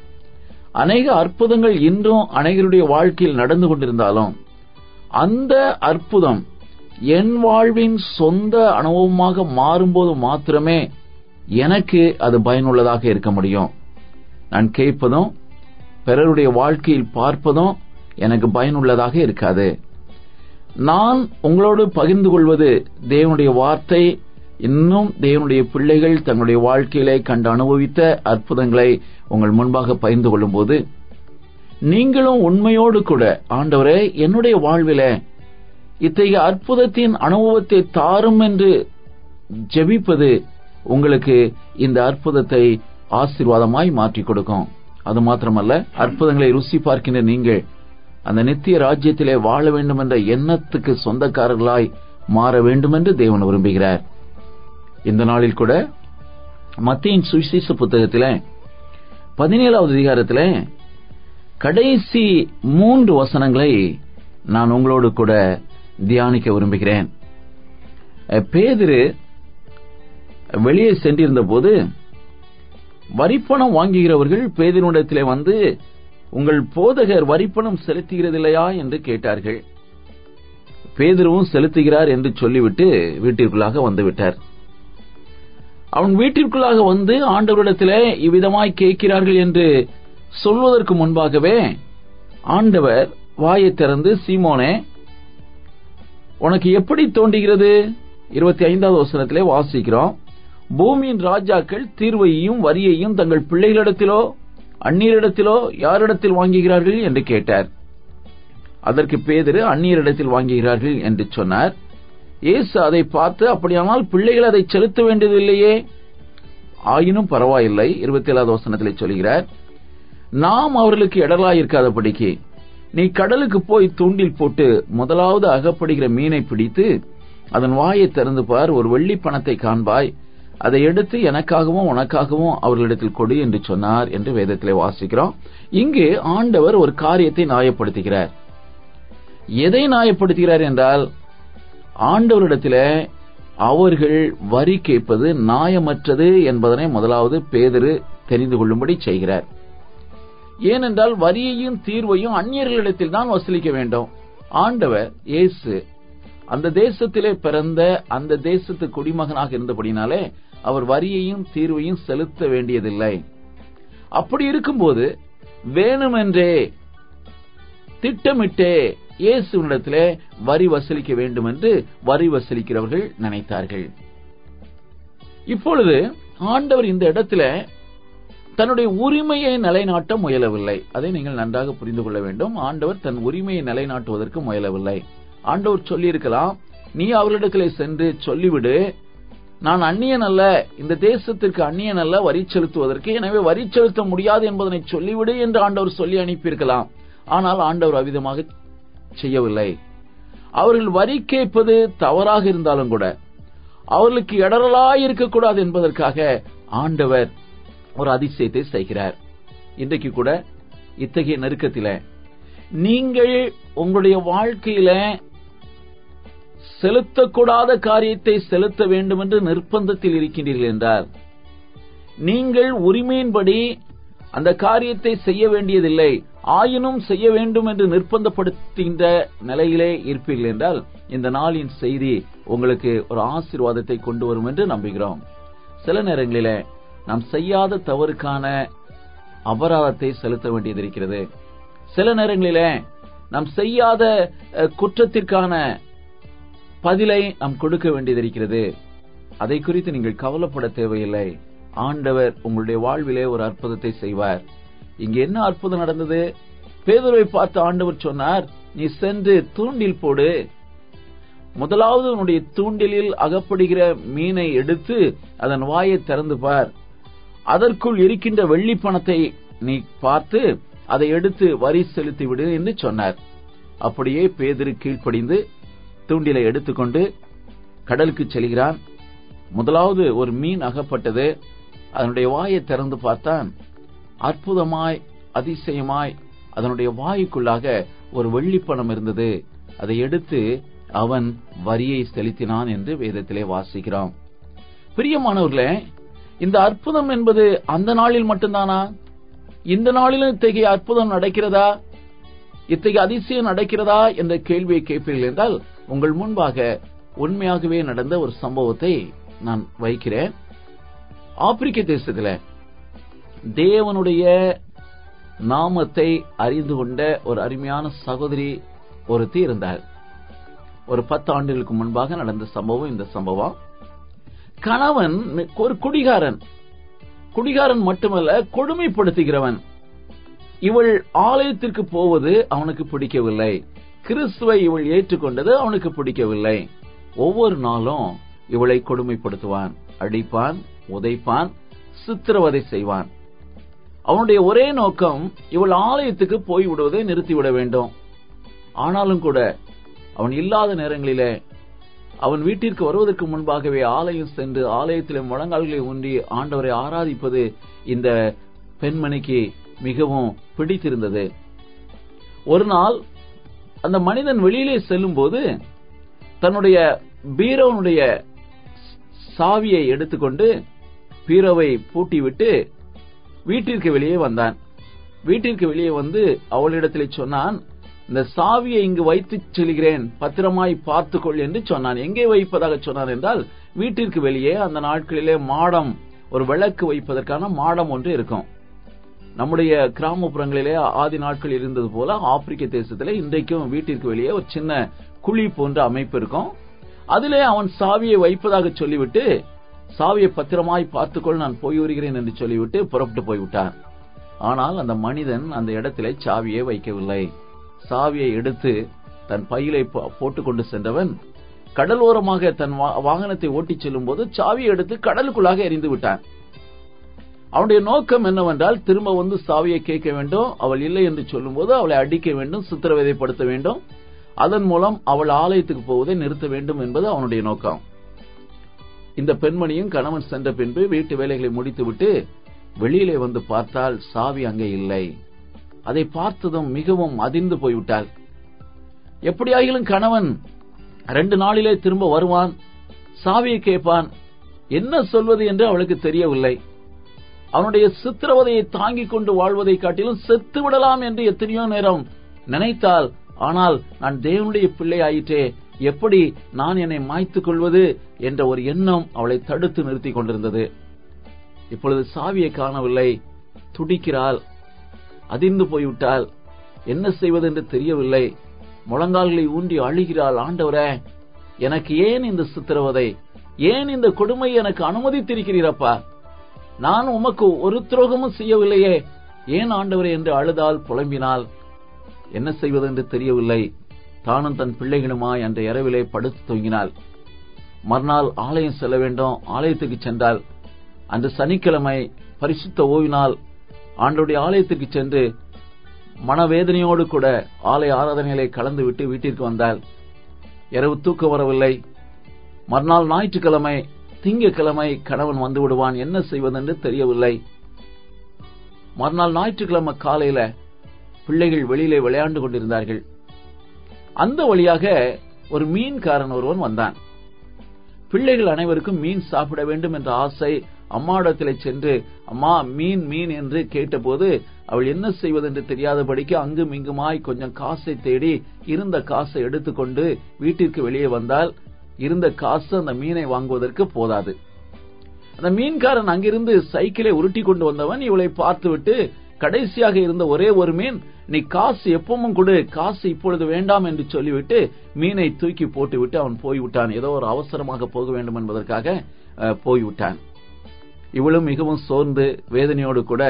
அநேக அற்புதங்கள் இன்றும் அநேகருடைய வாழ்க்கையில் நடந்து கொண்டிருந்தாலும் அந்த அற்புதம் என் வாழ்வின் சொந்த அனுபவமாக மாறும்போது மாத்திரமே எனக்கு அது பயனுள்ளதாக இருக்க முடியும். நான் கேட்பதும் பிறருடைய வாழ்க்கையில் பார்ப்பதும் எனக்கு பயனுள்ளதாக இருக்காது. நான் உங்களோடு பகிர்ந்து கொள்வது தேவனுடைய வார்த்தை. இன்னும் தேவனுடைய பிள்ளைகள் தங்களுடைய வாழ்க்கையிலே கண்டு அனுபவித்த அற்புதங்களை உங்கள் முன்பாக பகிர்ந்து கொள்ளும்போது நீங்களும் உண்மையோடு கூட ஆண்டவரே என்னுடைய வாழ்வில இத்தகைய அற்புதத்தின் அனுபவத்தை தாரும் என்று ஜெபிப்பது உங்களுக்கு இந்த அற்புதத்தை ஆசீர்வாதமாய் மாற்றிக் கொடுக்கும். அது மாத்திரமல்ல அற்புதங்களை ருசி பார்க்கின்ற நீங்கள் அந்த நித்திய ராஜ்யத்திலே வாழ வேண்டும் என்ற எண்ணத்துக்கு சொந்தக்காரர்களாய் மாற வேண்டும் என்று தேவன் விரும்புகிறார். இந்த நாளில் கூட மத்தியின் சுவிசேஷ புத்தகத்தில் பதினேழாவது அதிகாரத்தில் கடைசி மூன்று வசனங்களை நான் உங்களோடு கூட தியானிக்க விரும்புகிறேன். பேதிரு வெளியே சென்றிருந்த போது வரிப்பணம் வாங்குகிறவர்கள் பேதினுடத்திலே வந்து உங்கள் போதகர் வரிப்பணம் செலுத்துகிறதில்லையா என்று கேட்டார்கள். பேதுருவும் செலுத்துகிறார் என்று சொல்லிவிட்டு வீட்டிற்குள்ளாக வந்துவிட்டார். அவன் வீட்டிற்குள்ளாக வந்து ஆண்டவரிடத்தில் இவ்விதமாய் கேட்கிறார்கள் என்று சொல்வதற்கு முன்பாகவே ஆண்டவர் வாயை திறந்து சீமோனே உனக்கு எப்படி தோன்றுகிறது? இருபத்தி ஐந்தாவது வசனத்திலே வாசிக்கிறோம். பூமியின் ராஜாக்கள் தீர்வையும் வரியையும் தங்கள் பிள்ளைகளிடத்திலோ அந்நியரிடத்திலோ யாரிடத்தில் வாங்குகிறார்கள் என்று கேட்டார். அதற்கு பேதிரு அந்நியரிடத்தில் வாங்குகிறார்கள் என்று சொன்னார். இயேசு அதை பார்த்து அப்படியானால் பிள்ளைகள் அதை செலுத்த வேண்டியதில்லையே ஆயினும் பரவாயில்லை இருபத்தி ஏழாவது வசனத்தில் சொல்கிறார். நாம் அவர்களுக்கு இடலாயிருக்காதபடிக்கு நீ கடலுக்கு போய் தூண்டில் போட்டு முதலாவது அகப்படுகிற மீனை பிடித்து அதன் வாயை திறந்து பார் ஒரு வெள்ளி பணத்தை காண்பாய். அதை எடுத்து எனக்காகவும் உனக்காகவும் அவர்களிடத்தில் கொடு என்று சொன்னார் என்று வேதத்திலே வாசிக்கிறோம். இங்கு ஆண்டவர் ஒரு காரியத்தை நியாயப்படுத்துகிறார். எதை நியாயப்படுத்துகிறார் என்றால் ஆண்டவரிடத்தில் அவர்கள் வரி கேட்பது நியாயமற்றது என்பதனை முதலாவது பேதரு தெரிந்து கொள்ளும்படி செய்கிறார். ஏனென்றால் வரியையும் தீர்வையும் அந்நியர்களிடத்தில் தான் வசூலிக்க வேண்டும். ஆண்டவர் இயேசு அந்த தேசத்திலே பிறந்த அந்த தேசத்து குடிமகனாக இருந்தபடினாலே அவர் வரியையும் தீர்வையும் செலுத்த வேண்டியதில்லை. அப்படி இருக்கும்போது வேணுமென்றே திட்டமிட்டே இயேசுவிடத்திலே வரி வசூலிக்க வேண்டும் என்று வரி வசூலிக்கிறவர்கள் நினைத்தார்கள். இப்பொழுது ஆண்டவர் இந்த இடத்துல தன்னுடைய உரிமையை நிலைநாட்ட முயலவில்லை. அதை நீங்கள் நன்றாக புரிந்து கொள்ள வேண்டும். ஆண்டவர் தன் உரிமையை நிலைநாட்டுவதற்கு முயலவில்லை. ஆண்டவர் சொல்லியிருக்கலாம் நீ அவர்களிடத்திலே சென்று சொல்லிவிடு. நான் அந்நியன் அல்ல. இந்த தேசத்திற்கு அந்நியன் அல்ல வரி செலுத்துவதற்கு. எனவே வரி செலுத்த முடியாது என்பதனை சொல்லிவிடு என்று ஆண்டவர் சொல்லி அனுப்பியிருக்கலாம். ஆனால் ஆண்டவர் அவ்விதமாக செய்யவில்லை. அவர்கள் வரி கேட்பது தவறாக இருந்தாலும் கூட அவர்களுக்கு இடரலாய் இருக்கக்கூடாது என்பதற்காக ஆண்டவர் ஒரு அதிசயத்தை செய்கிறார். இன்றைக்கு கூட இத்தகைய நெருக்கத்தில நீங்கள் உங்களுடைய வாழ்க்கையில செலுத்தக்கூடாத காரியத்தை செலுத்த வேண்டும் என்று நிர்பந்தத்தில் இருக்கின்றீர்கள் என்றார். நீங்கள் உரிமையின்படி அந்த காரியத்தை செய்ய வேண்டியதில்லை ஆயினும் செய்ய வேண்டும் என்று நிர்பந்தப்படுத்துகின்ற நிலையிலே இருப்பீர்கள் என்றால் இந்த நாளின் செய்தி உங்களுக்கு ஒரு ஆசீர்வாதத்தை கொண்டு வரும் என்று நம்புகிறோம். சில நேரங்களிலே நாம் செய்யாத தவறுக்கான அபராதத்தை செலுத்த வேண்டியது இருக்கிறது சில நேரங்களிலே நாம் செய்யாத குற்றத்திற்கான பதிலை நாம் கொடுக்க வேண்டியது இருக்கிறது அதை குறித்து நீங்கள் கவலைப்பட தேவையில்லை. ஆண்டவர் உங்களுடைய வாழ்விலே ஒரு அற்புதத்தை செய்வார். இங்க என்ன அற்புதம் நடந்தது? பேதரை பார்த்து ஆண்டவர் சொன்னார் நீ சென்று தூண்டில் போடு. முதலாவது உன்னுடைய தூண்டிலில் அகப்படுகிற மீனை எடுத்து அதன் வாயை திறந்து பார். அதற்குள் இருக்கின்ற வெள்ளி பணத்தை நீ பார்த்து அதை எடுத்து வரி செலுத்தி விடு என்று சொன்னார். அப்படியே பேதிரு கீழ்ப்படிந்து தூண்டிலை எடுத்துக்கொண்டு கடலுக்கு செல்கிறான். முதலாவது ஒரு மீன் அகப்பட்டது. அதனுடைய வாயை திறந்து பார்த்தான். அற்புதமாய் அதிசயமாய் அதனுடைய வாய்க்குள்ளாக ஒரு வெள்ளிப்பணம் இருந்தது. அதை எடுத்து அவன் வரியை செலுத்தினான் என்று வேதத்திலே வாசிக்கிறோம். பிரியமானவர்களே இந்த அற்புதம் என்பது அந்த நாளில் மட்டும்தானா? இந்த நாளிலும் இத்தகைய அற்புதம் நடக்கிறதா? இத்தகைய அதிசயம் நடக்கிறதா? என்ற கேள்வியை கேட்பீர்கள் என்றால் உங்கள் முன்பாக உண்மையாகவே நடந்த ஒரு சம்பவத்தை நான் வைக்கிறேன். ஆப்பிரிக்க தேசத்துல தேவனுடைய நாமத்தை அறிந்து கொண்ட ஒரு அருமையான சகோதரி ஒருத்தி இருந்தார். ஒரு பத்து ஆண்டுகளுக்கு முன்பாக நடந்த சம்பவம் இந்த சம்பவம். கணவன் ஒரு குடிகாரன். குடிகாரன் மட்டுமல்ல கொடுமைப்படுத்துகிறவன். இவள் ஆலயத்திற்கு போவது அவனுக்கு பிடிக்கவில்லை. கிறிஸ்துவை இவள் ஏற்றுக்கொண்டது அவனுக்கு பிடிக்கவில்லை. ஒவ்வொரு நாளும் இவளை கொடுமைப்படுத்துவான் அடிப்பான் உதைப்பான் சித்திரவதை செய்வான். அவனுடைய ஒரே நோக்கம் இவள் ஆலயத்துக்கு போய் விடுவதை நிறுத்திவிட வேண்டும். ஆனாலும் கூட அவன் இல்லாத நேரங்களிலே அவன் வீட்டிற்கு வருவதற்கு முன்பாகவே ஆலயம் சென்று ஆலயத்திலே முழங்கால்களை ஊன்றி ஆண்டவரை ஆராதிப்பது இந்த பெண்மணிக்கு மிகவும் பிடித்திருந்தது. ஒரு நாள் அந்த மனிதன் வெளியிலே செல்லும் போது தன்னுடைய பீரோனுடைய சாவியை எடுத்துக்கொண்டு பீரோவை பூட்டிவிட்டு வீட்டிற்கு வெளியே வந்தான். வீட்டிற்கு வெளியே வந்து அவளிடத்தில் சொன்னான் இந்த சாவியை இங்கு வைத்து செல்கிறேன் பத்திரமாய் பார்த்துக்கொள் என்று சொன்னான். எங்கே வைப்பதாக சொன்னான் என்றால் வீட்டிற்கு வெளியே அந்த நாட்களிலே மாடம் ஒரு விளக்கு வைப்பதற்கான மாடம் ஒன்று இருக்கும். நம்முடைய கிராமப்புறங்களிலே ஆதி நாட்கள் இருந்தது போல ஆப்பிரிக்க தேசத்திலே இன்றைக்கும் வீட்டிற்கு வெளியே ஒரு சின்ன குழி போன்ற அமைப்பு இருக்கும். அதிலே அவன் சாவியை வைப்பதாக சொல்லிவிட்டு சாவியை பத்திரமாய் பார்த்துக்கொள் நான் போய் வருகிறேன் என்று சொல்லிவிட்டு புறப்பட்டு போய்விட்டான். ஆனால் அந்த மனிதன் அந்த இடத்திலே சாவியை வைக்கவில்லை. சாவியை எடுத்து தன் பையிலை போட்டுக்கொண்டு சென்றவன் கடலோரமாக தன் வாகனத்தை ஓட்டிச் செல்லும் போது சாவியை எடுத்து கடலுக்குள்ளாக எரிந்து விட்டான். அவனுடைய நோக்கம் என்னவென்றால் திரும்ப வந்து சாவியை கேட்க வேண்டும் அவள் இல்லை என்று சொல்லும்போது அவளை அடிக்க வேண்டும் சித்திரவதைப்படுத்த வேண்டும். அதன் மூலம் அவள் ஆலயத்துக்கு போவதை நிறுத்த வேண்டும் என்பது அவனுடைய நோக்கம். இந்த பெண்மணியும் கணவன் சென்ற பின்பு வீட்டு வேலைகளை முடித்துவிட்டு வெளியிலே வந்து பார்த்தால் சாவி அங்கே இல்லை. அதை பார்த்ததும் மிகவும் அதிர்ந்து போய்விட்டாள். எப்படியாகிலும் கணவன் ரெண்டு நாளிலே திரும்ப வருவான் சாவியை கேட்பான். என்ன சொல்வது என்று அவளுக்கு தெரியவில்லை. அவனுடைய சித்திரவதையை தாங்கிக் கொண்டு வாழ்வதை காட்டிலும் செத்து விடலாம் என்று எத்தனையோ நேரம் நினைத்தால் ஆனால் நான் தேவனுடைய பிள்ளை ஆயிற்றே எப்படி நான் என்னை மாய்த்துக் கொள்வது? என்ற ஒரு எண்ணம் அவளை தடுத்து நிறுத்தி கொண்டிருந்தது. இப்பொழுது சாவியை காணவில்லை துடிக்கிறாள் அதிர்ந்து போய்விட்டால் என்ன செய்வது என்று தெரியவில்லை முழங்கால்களை ஊன்றி அழுகிறாள் ஆண்டவரே எனக்கு ஏன் இந்த சித்திரவதை? ஏன் இந்த கொடுமை எனக்கு அனுமதித்திருக்கிறீரப்பா நான் உமக்கு ஒரு துரோகமும் செய்யவில்லையே. ஏன் ஆண்டவரே என்று அழுதால் புலம்பினால்? என்ன செய்வது என்று தெரியவில்லை. தானும் தன் பிள்ளைகளுமாய் அன்ற இரவிலே படுத்து தூங்கினாள். மறுநாள் ஆலயம் செல்ல வேண்டும். ஆலயத்துக்கு சென்றால் அன்று சனிக்கிழமை பரிசுத்த ஓவினால் ஆண்டுடைய ஆலயத்திற்கு சென்று மனவேதனையோடு கூட ஆலய ஆராதனைகளை கலந்து விட்டு வீட்டிற்கு வந்தால் இரவு தூக்கம் வரவில்லை. மறுநாள் ஞாயிற்றுக்கிழமை திங்கக்கிழமை கணவன் வந்து விடுவான். என்ன செய்வதென்று தெரியவில்லை. மறுநாள் ஞாயிற்றுக்கிழமை காலையில பிள்ளைகள் வெளியிலே விளையாண்டு கொண்டிருந்தார்கள். அந்த வழியாக ஒரு மீன்காரன் ஒருவன் வந்தான். பிள்ளைகள் அனைவருக்கும் மீன் சாப்பிட வேண்டும் என்ற ஆசை அம்மாவிடத்திலே சென்று அம்மா மீன் மீன் என்று கேட்டபோது அவள் என்ன செய்வதென்று தெரியாதபடிக்கு அங்கும் இங்குமாய் கொஞ்சம் காசை தேடி இருந்த காசை எடுத்துக்கொண்டு வீட்டிற்கு வெளியே வந்தால் இருந்த காசு அந்த மீனை வாங்குவதற்கு போதாது. அந்த மீன்காரன் அங்கிருந்து சைக்கிளை உருட்டி கொண்டு வந்தவன் இவளை பார்த்துவிட்டு கடைசியாக இருந்த ஒரே ஒரு மீன் நீ காசு எப்பவும் கொடு காசு இப்பொழுது வேண்டாம் என்று சொல்லிவிட்டு மீனை தூக்கி போட்டுவிட்டு அவன் போய்விட்டான். ஏதோ ஒரு அவசரமாக போக வேண்டும் என்பதற்காக போய்விட்டான். இவளும் மிகவும் சோர்ந்து வேதனையோடு கூட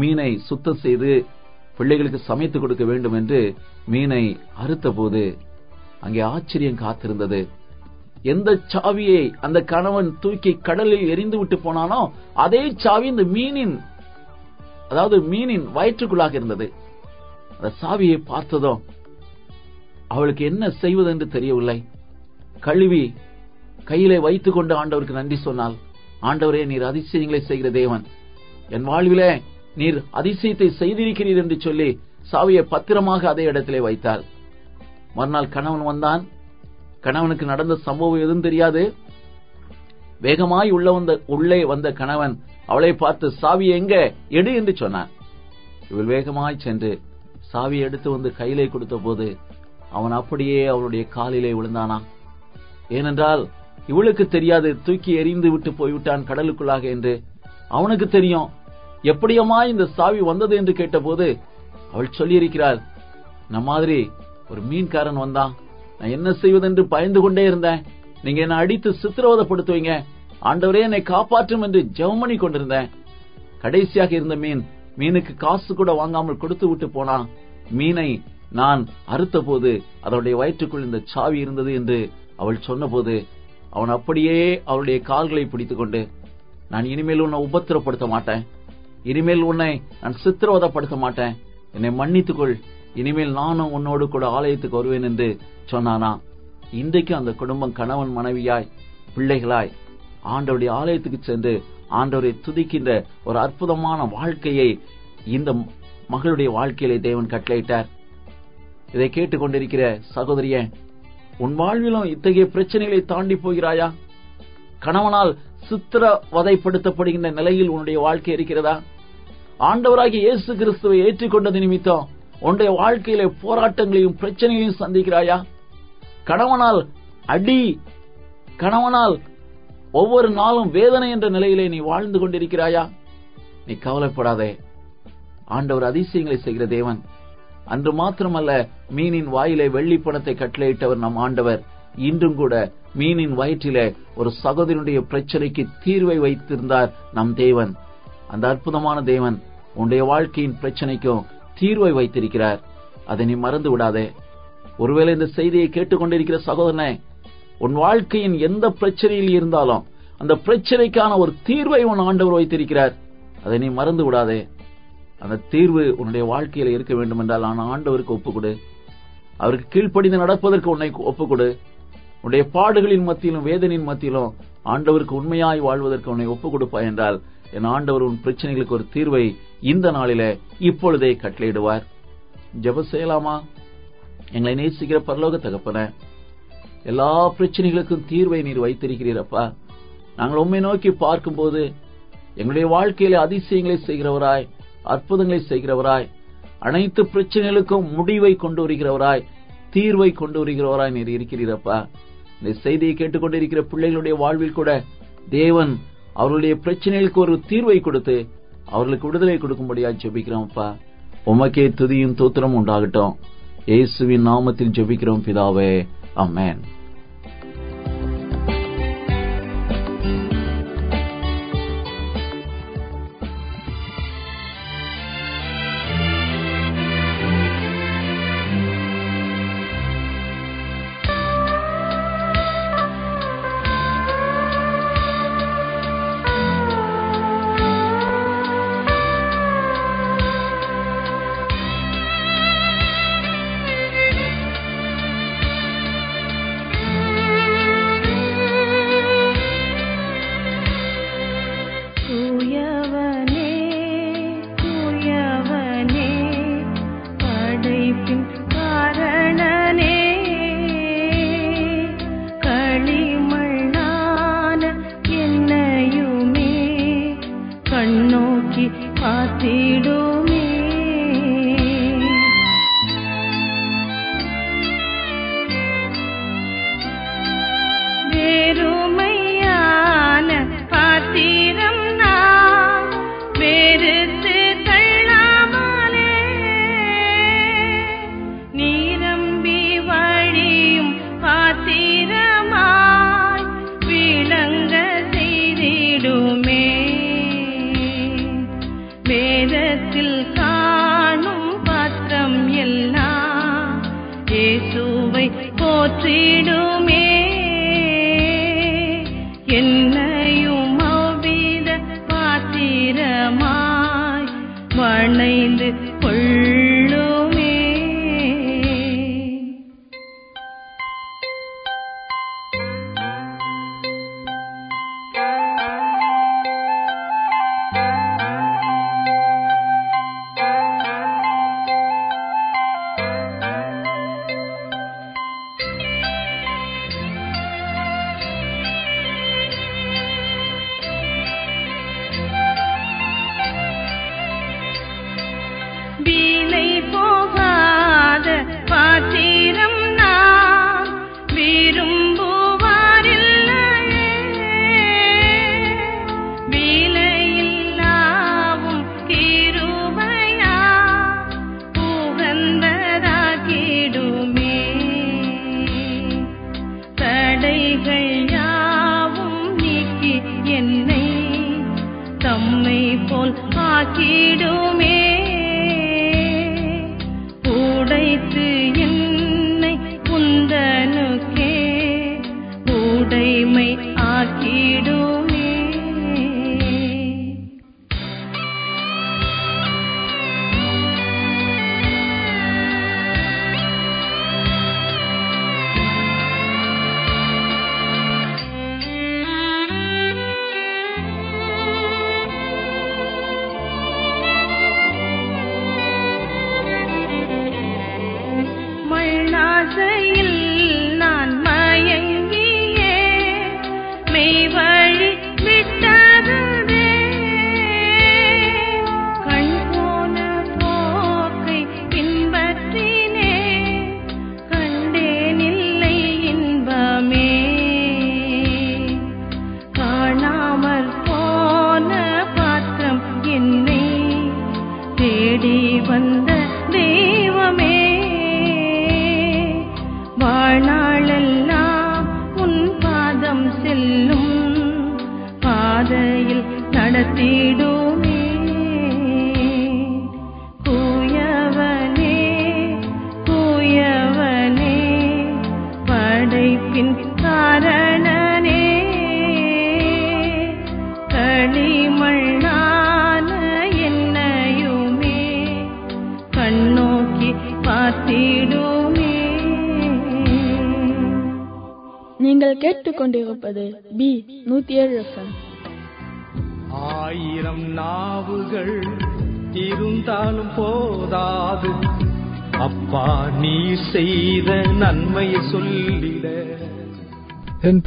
மீனை சுத்தம் செய்து பிள்ளைகளுக்கு சமைத்து கொடுக்க வேண்டும் என்று மீனை அறுத்த போது அங்கே ஆச்சரியம் காத்திருந்தது. எந்த சாவியை அந்த கணவன் தூக்கி கடலில் எரிந்து விட்டு போனானோ அதே சாவி இந்த மீனின் அதாவது மீனின் வயிற்றுக்குள்ளாக இருந்தது. அந்த சாவியை பார்த்ததும் அவளுக்கு என்ன செய்வது என்று தெரியவில்லை. கழுவி கையிலே வைத்துக் கொண்டு ஆண்டவருக்கு நன்றி சொன்னால் ஆண்டவரே நீர் அதிசயங்களை செய்கிற தேவன். என் வாழ்விலே நீர் அதிசயத்தை செய்திருக்கிறீர் என்று சொல்லி சாவியை பத்திரமாக அதே இடத்திலே வைத்தாள். மறுநாள் கணவன் வந்தான். கணவனுக்கு நடந்த சம்பவம் எதுவும் தெரியாது. வேகமாய் உள்ள வந்த உள்ளே வந்த கணவன் அவளை பார்த்து சாவி எங்க? எடு என்று சொன்னான். இவள் வேகமாய் சென்று சாவி எடுத்து வந்து கையிலே கொடுத்த போது அவன் அப்படியே அவளுடைய காலிலே விழுந்தானா? ஏனென்றால் இவளுக்கு தெரியாது தூக்கி எறிந்து விட்டு போய்விட்டான் கடலுக்குள்ளாக என்று. அவனுக்கு தெரியும். எப்படியம்மா இந்த சாவி வந்தது என்று கேட்டபோது அவள் சொல்லியிருக்கிறாள் நம்ம மாதிரி ஒரு மீன்காரன் வந்தான். நான் என்ன செய்வதென்று பயந்து கொண்டே இருந்தேன். நீங்க என்ன அடித்து சித்திரவதப்படுத்துவீங்க. ஆண்டவரே என்னை காப்பாற்றும் என்று ஜெபம் கொண்டிருந்தேன். கடைசியாக இருந்த மீன் மீனுக்கு காசு கூட வாங்காமல் கொடுத்து விட்டு போனான். மீனை நான் அறுத்த போது அதனுடைய வயிற்றுக்குள் இந்த சாவி இருந்தது என்று அவள் சொன்னபோது அவன் அப்படியே அவளுடைய கால்களை பிடித்துக் கொண்டு நான் இனிமேல் உன்னை உபத்திரப்படுத்த மாட்டேன். இனிமேல் உன்னை நான் சித்திரவதப்படுத்த மாட்டேன். என்னை மன்னித்துக்கொள். இனிமேல் நானும் உன்னோடு கூட ஆலயத்துக்கு வருவேன் என்று சொன்னானா? இன்றைக்கு அந்த குடும்பம் கணவன் மனைவியாய் பிள்ளைகளாய் ஆண்டவருடைய ஆலயத்துக்கு சென்று ஆண்டவரை துதிக்கின்ற ஒரு அற்புதமான வாழ்க்கையை இந்த மகளுடைய வாழ்க்கையிலே தேவன் கட்டளையிட்டார். இதை கேட்டுக்கொண்டிருக்கிற சகோதரிய உன் வாழ்விலும் இத்தகைய பிரச்சனைகளை தாண்டி போகிறாயா? கணவனால் சித்திர வதைப்படுத்தப்படுகின்ற நிலையில் உன்னுடைய வாழ்க்கை இருக்கிறதா? ஆண்டவராகிய இயேசு கிறிஸ்துவை ஏற்றுக்கொண்டது நிமித்தம் உன்னுடைய வாழ்க்கையில போராட்டங்களையும் பிரச்சனைகளையும் சந்திக்கிறாயா? கணவனால் அடி கணவனால் ஒவ்வொரு நாளும் வேதனை என்ற நிலையிலே நீ வாழ்ந்து கொண்டிருக்கிறாயா? நீ கவலைப்படாதே. ஆண்டவர் அதிசயங்களை செய்கிற தேவன். அன்று மாத்திரமல்ல மீனின் வாயிலே வெள்ளி பணத்தை கட்டளையிட்டவர் நம் ஆண்டவர். இன்றும் கூட மீனின் வயிற்றிலே ஒரு சகோதரனுடைய பிரச்சனைக்கு தீர்வை வைத்திருந்தார் நம் தேவன். அந்த அற்புதமான தேவன் உன்னுடைய வாழ்க்கையின் பிரச்சனைக்கும் தீர்வை வைத்திருக்கிறார். அதை நீ மறந்து விடாதே. ஒருவேளை இந்த செய்தியை கேட்டுக்கொண்டிருக்கிற சகோதரனே உன் வாழ்க்கையின் எந்த பிரச்சனையில் இருந்தாலும் அந்த பிரச்சனைக்கான ஒரு தீர்வை உன் ஆண்டவர் வைத்திருக்கிறார். அதை நீ மறந்து விடாதே. அந்த தீர்வு உன்னுடைய வாழ்க்கையில இருக்க வேண்டும் என்றால் நான் ஆண்டவருக்கு ஒப்புக்கொடு. அவருக்கு கீழ்ப்படிந்து நடப்பதற்கு உன்னை ஒப்புக்கொடு. உன்னுடைய பாடுகளின் மத்தியிலும் வேதனையின் மத்தியிலும் ஆண்டவருக்கு உண்மையாய் வாழ்வதற்கு உன்னை ஒப்புக் கொடுப்பா என்றால் என் ஆண்டவர் உன் பிரச்சனைகளுக்கு ஒரு தீர்வை இந்த நாளில இப்பொழுதே கட்டளையிடுவார். ஜெப செய்யலாமா? எங்களை நேசிக்கிற பரலோக தகப்பன எல்லா பிரச்சனைகளுக்கும் தீர்வை நீர் வைத்திருக்கிறீரப்பா நாங்கள் உண்மை நோக்கி பார்க்கும்போது எங்களுடைய வாழ்க்கையில அதிசயங்களை செய்கிறவராய் அற்புதங்களை செய்கிறவராய் அனைத்து பிரச்சனைகளுக்கும் முடிவை கொண்டு வருகிறவராய் தீர்வை கொண்டு வருகிறவராய் நீர் இருக்கிறீரப்பா இந்த செய்தியை கேட்டுக்கொண்டிருக்கிற பிள்ளைகளுடைய வாழ்வில் கூட தேவன் அவருடைய பிரச்சனைகளுக்கு ஒரு தீர்வை கொடுத்து அவர்களுக்கு விடுதலை கொடுக்கும்படியா ஜெபிக்கிறோம்ப்பா உமக்கே துதியும் தூத்திரம் உண்டாகட்டும். இயேசுவின் நாமத்தில் ஜெபிக்கிறோம் பிதாவே. அம்மேன்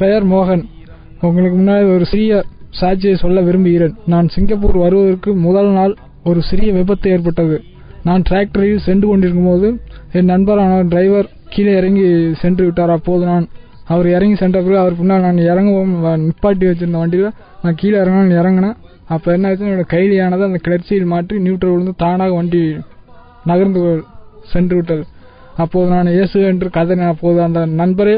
பெயர் மோகன். உங்களுக்கு முன்னாடி ஒரு சிறிய சாட்சியை சொல்ல விரும்புகிறேன். நான் சிங்கப்பூர் வருவதற்கு முதல் நாள் ஒரு சிறிய விபத்து ஏற்பட்டது. நான் டிராக்டரில் சென்று கொண்டிருக்கும் போது என் நண்பரான டிரைவர் கீழே இறங்கி சென்று விட்டார். அப்போது நான் அவர் இறங்கி சென்ற பிறகு அவர் பின்னால் நான் இறங்கவும் நிப்பாட்டி வச்சிருந்த வண்டியில் நான் கீழே இறங்கணும் இறங்கினேன். அப்போ என்ன ஆச்சு? என்னோட கைலியானது அந்த கிளர்ச்சியில் மாற்றி நியூட்ரல் விழுந்து தானாக வண்டி நகர்ந்து சென்று விட்டது. அப்போது நான் இயேசு என்று கதறினேன் அப்போது அந்த நண்பரே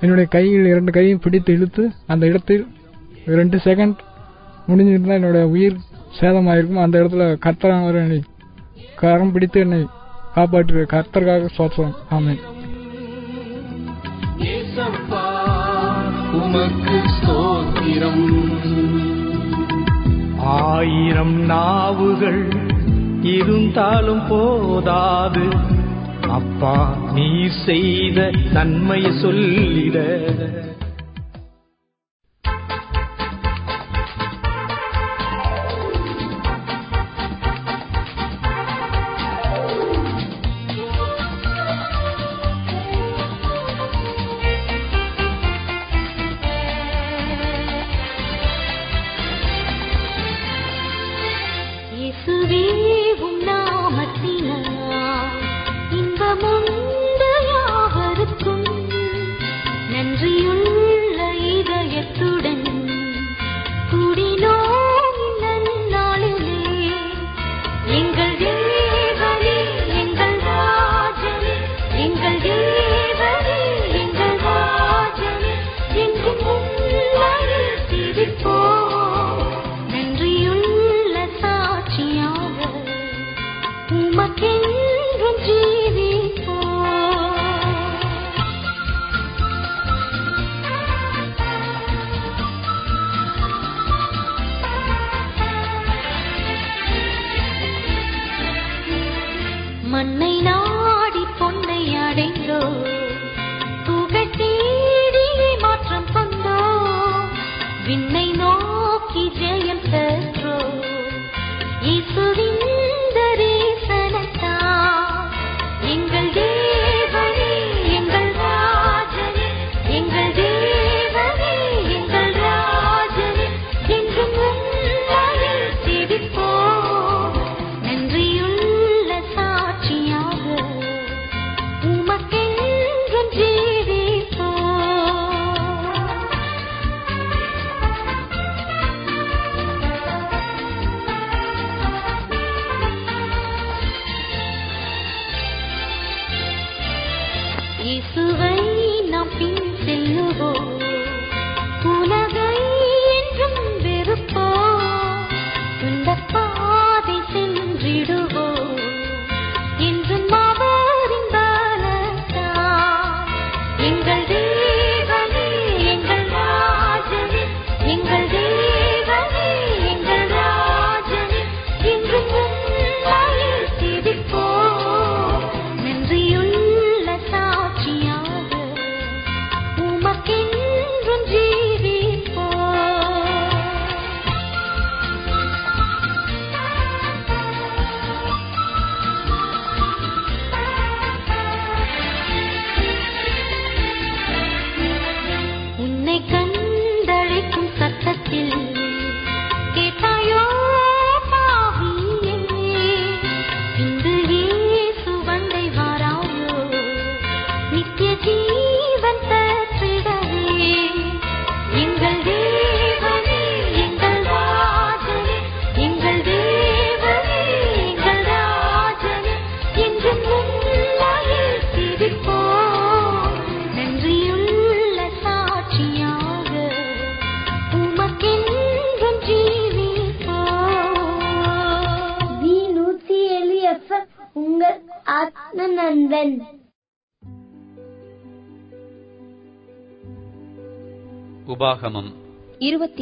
என்னுடைய கையில் இரண்டு கையும் பிடித்து இழுத்து அந்த இடத்தில் ரெண்டு செகண்ட் முடிஞ்சிருந்தா என்னுடைய உயிர் சேதமாயிருக்கும். அந்த இடத்துல கர்த்தரானவர் என்னை கரம் பிடித்து என்னை காப்பாற்று கர்த்தருக்காக சோற்றம் ஆமென். உமக்கு ஸ்தோத்திரம். ஆயிரம் நாவுகள் இருந்தாலும் போதாது. அப்பா நீ செய்த நன்மையை சொல்லிட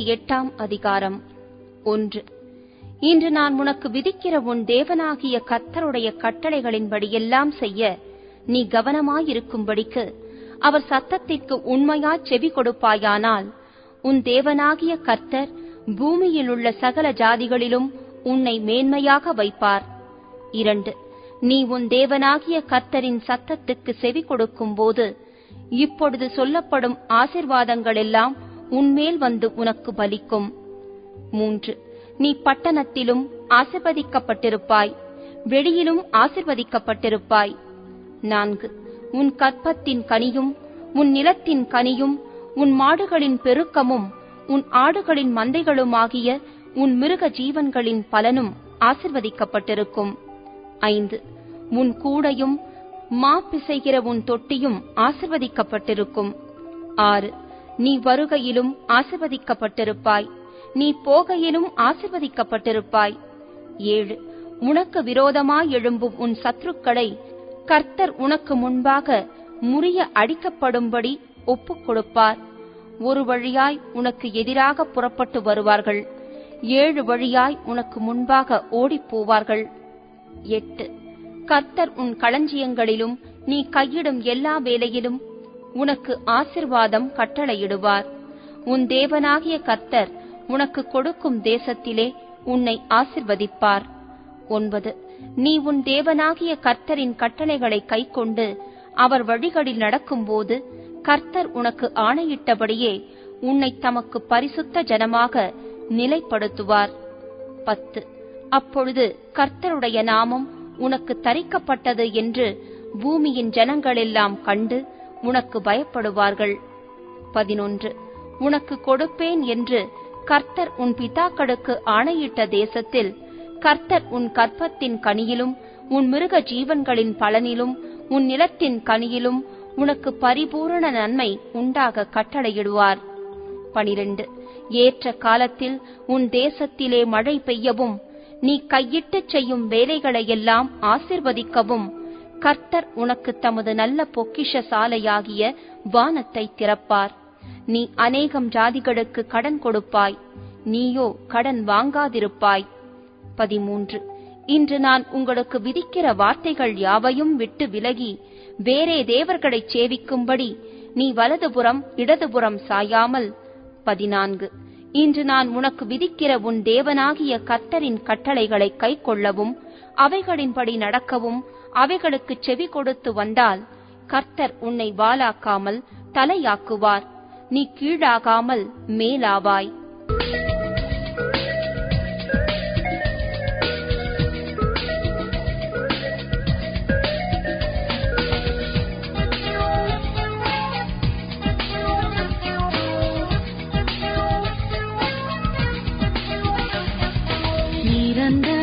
இருபத்தி எட்டாம் அதிகாரம். ஒன்று. இன்று நான் உனக்கு விதிக்கிற உன் தேவனாகிய கர்த்தருடைய கட்டளைகளின்படியெல்லாம் செய்ய நீ கவனமாயிருக்கும்படிக்கு அவர் சத்தத்திற்கு உண்மையா செவி கொடுப்பாயானால் உன் தேவனாகிய கர்த்தர் பூமியிலுள்ள சகல ஜாதிகளிலும் உன்னை மேன்மையாக வைப்பார். இரண்டு. நீ உன் தேவனாகிய கர்த்தரின் சத்தத்துக்கு செவி கொடுக்கும் போது இப்பொழுது சொல்லப்படும் ஆசிர்வாதங்களெல்லாம் உன்மேல் வந்து உனக்கு பலிக்கும். மூன்று. நீ பட்டணத்திலும் ஆசிர்வதிக்கப்பட்டிருப்பாய். வெளியிலும் ஆசிர்வதிக்கப்பட்டிருப்பாய். நான்கு. உன் கற்பத்தின் கனியும் உன் நிலத்தின் கனியும் உன் மாடுகளின் பெருக்கமும் உன் ஆடுகளின் மந்தைகளுமாகிய உன் மிருக ஜீவன்களின் பலனும் ஆசிர்வதிக்கப்பட்டிருக்கும். ஐந்து. உன் கூடையும் மா பிசைகிற உன் தொட்டியும் ஆசிர்வதிக்கப்பட்டிருக்கும். ஆறு. நீ வருகையிலும் ஆசிர்வதிக்கப்பட்டிருப்பாய். நீ போகையிலும் ஆசிர்வதிக்கப்பட்டிருப்பாய். ஏழு உனக்கு விரோதமாய் எழும்பும் உன் சத்துருக்களை கர்த்தர் உனக்கு முன்பாக முறிய அடிக்கப்படும்படி ஒப்புக் கொடுப்பார் ஒரு வழியாய் உனக்கு எதிராக புறப்பட்டு வருவார்கள். ஏழு வழியாய் உனக்கு முன்பாக ஓடிப் போவார்கள் எட்டு கர்த்தர் உன் களஞ்சியங்களிலும் நீ கையிடும் எல்லா வேலையிலும் உனக்கு ஆசிர்வாதம் கட்டளையிடுவார். உன் தேவனாகிய கர்த்தர் உனக்கு கொடுக்கும் தேசத்திலே உன்னை ஆசிர்வதிப்பார். ஒன்பது நீ உன் தேவனாகிய கர்த்தரின் கட்டளைகளை கைக்கொண்டு அவர் வழிகளில் நடக்கும்போது கர்த்தர் உனக்கு ஆணையிட்டபடியே உன்னை தமக்கு பரிசுத்த ஜனமாக நிலைப்படுத்துவார். பத்து அப்பொழுது கர்த்தருடைய நாமம் உனக்கு தரிக்கப்பட்டது என்று பூமியின் ஜனங்களெல்லாம் கண்டு உனக்கு பயப்படுவார்கள். பதினொன்று. உனக்கு கொடுப்பேன் என்று கர்த்தர் உன் பிதாக்களுக்கு ஆணையிட்ட தேசத்தில் கர்த்தர் உன் கற்பத்தின் கனியிலும் உன் மிருக ஜீவன்களின் பலனிலும் உன் நிலத்தின் கனியிலும் உனக்கு பரிபூரண நன்மை உண்டாக கட்டளையிடுவார். பனிரெண்டு. ஏற்ற காலத்தில் உன் தேசத்திலே மழை பெய்யவும் நீ கையிட்டுச் செய்யும் வேலைகளையெல்லாம் ஆசிர்வதிக்கவும் கர்த்தர் உனக்கு தமது நல்ல பொக்கிஷ சாலையாகிய வானத்தை திறப்பார். நீ அநேகம் ஜாதிகளுக்கு கடன் கொடுப்பாய். நீயோ கடன் வாங்காதிருப்பாய். பதிமூன்று. இன்று நான் உங்களுக்கு விதிக்கிற வார்த்தைகள் யாவையும் விட்டு விலகி வேறே தேவர்களைச் சேவிக்கும்படி நீ வலதுபுறம் இடதுபுறம் சாயாமல். பதினான்கு. இன்று நான் உனக்கு விதிக்கிற உன் தேவனாகிய கர்த்தரின் கட்டளைகளை கைக்கொள்ளவும் அவைகளின்படி நடக்கவும் அவைகளுக்குச் செவி கொடுத்து வந்தால் கர்த்தர் உன்னை வாலாக்காமல் தலையாக்குவார். நீ கீழாகாமல் மேலாவாய். நிரந்தரமானவரே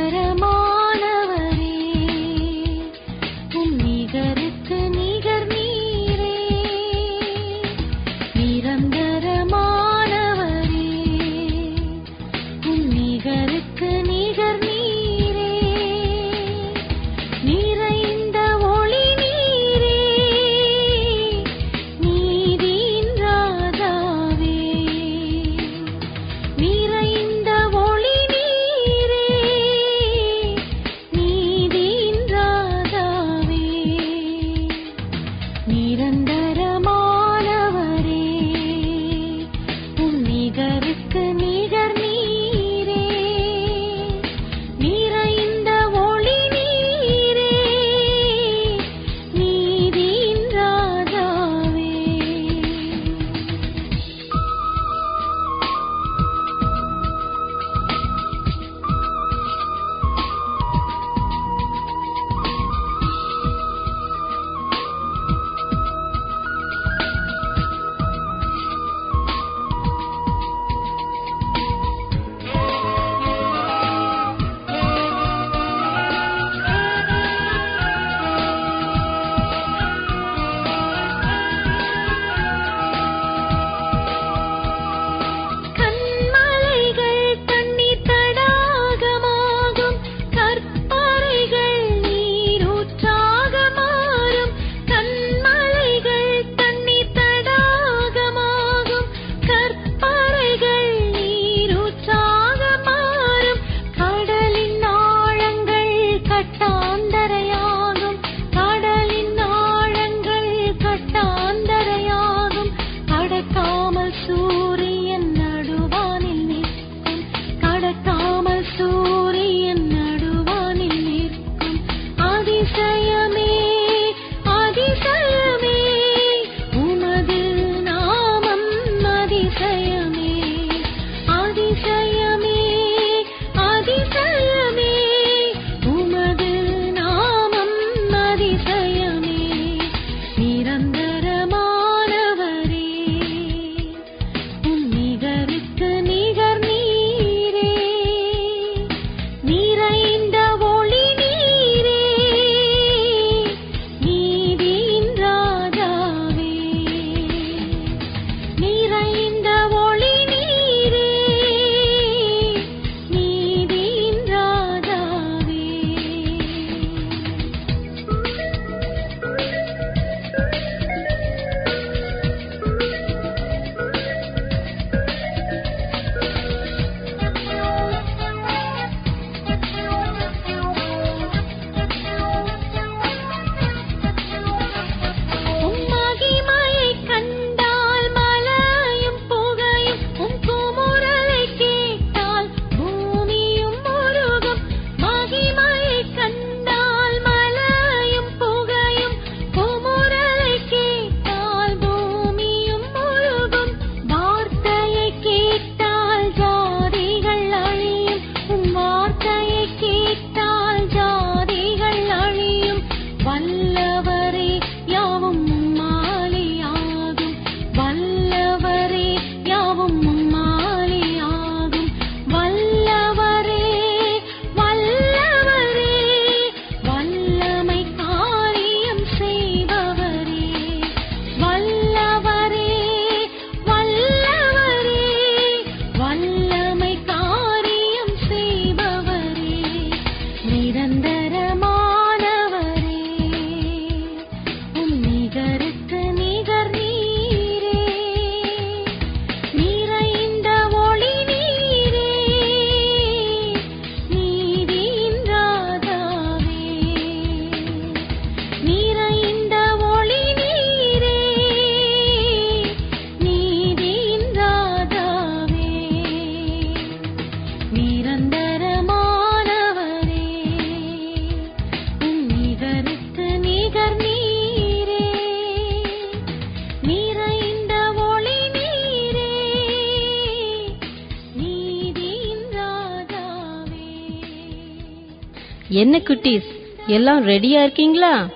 எல்லாம் ரெடியா இருக்கீங்களா?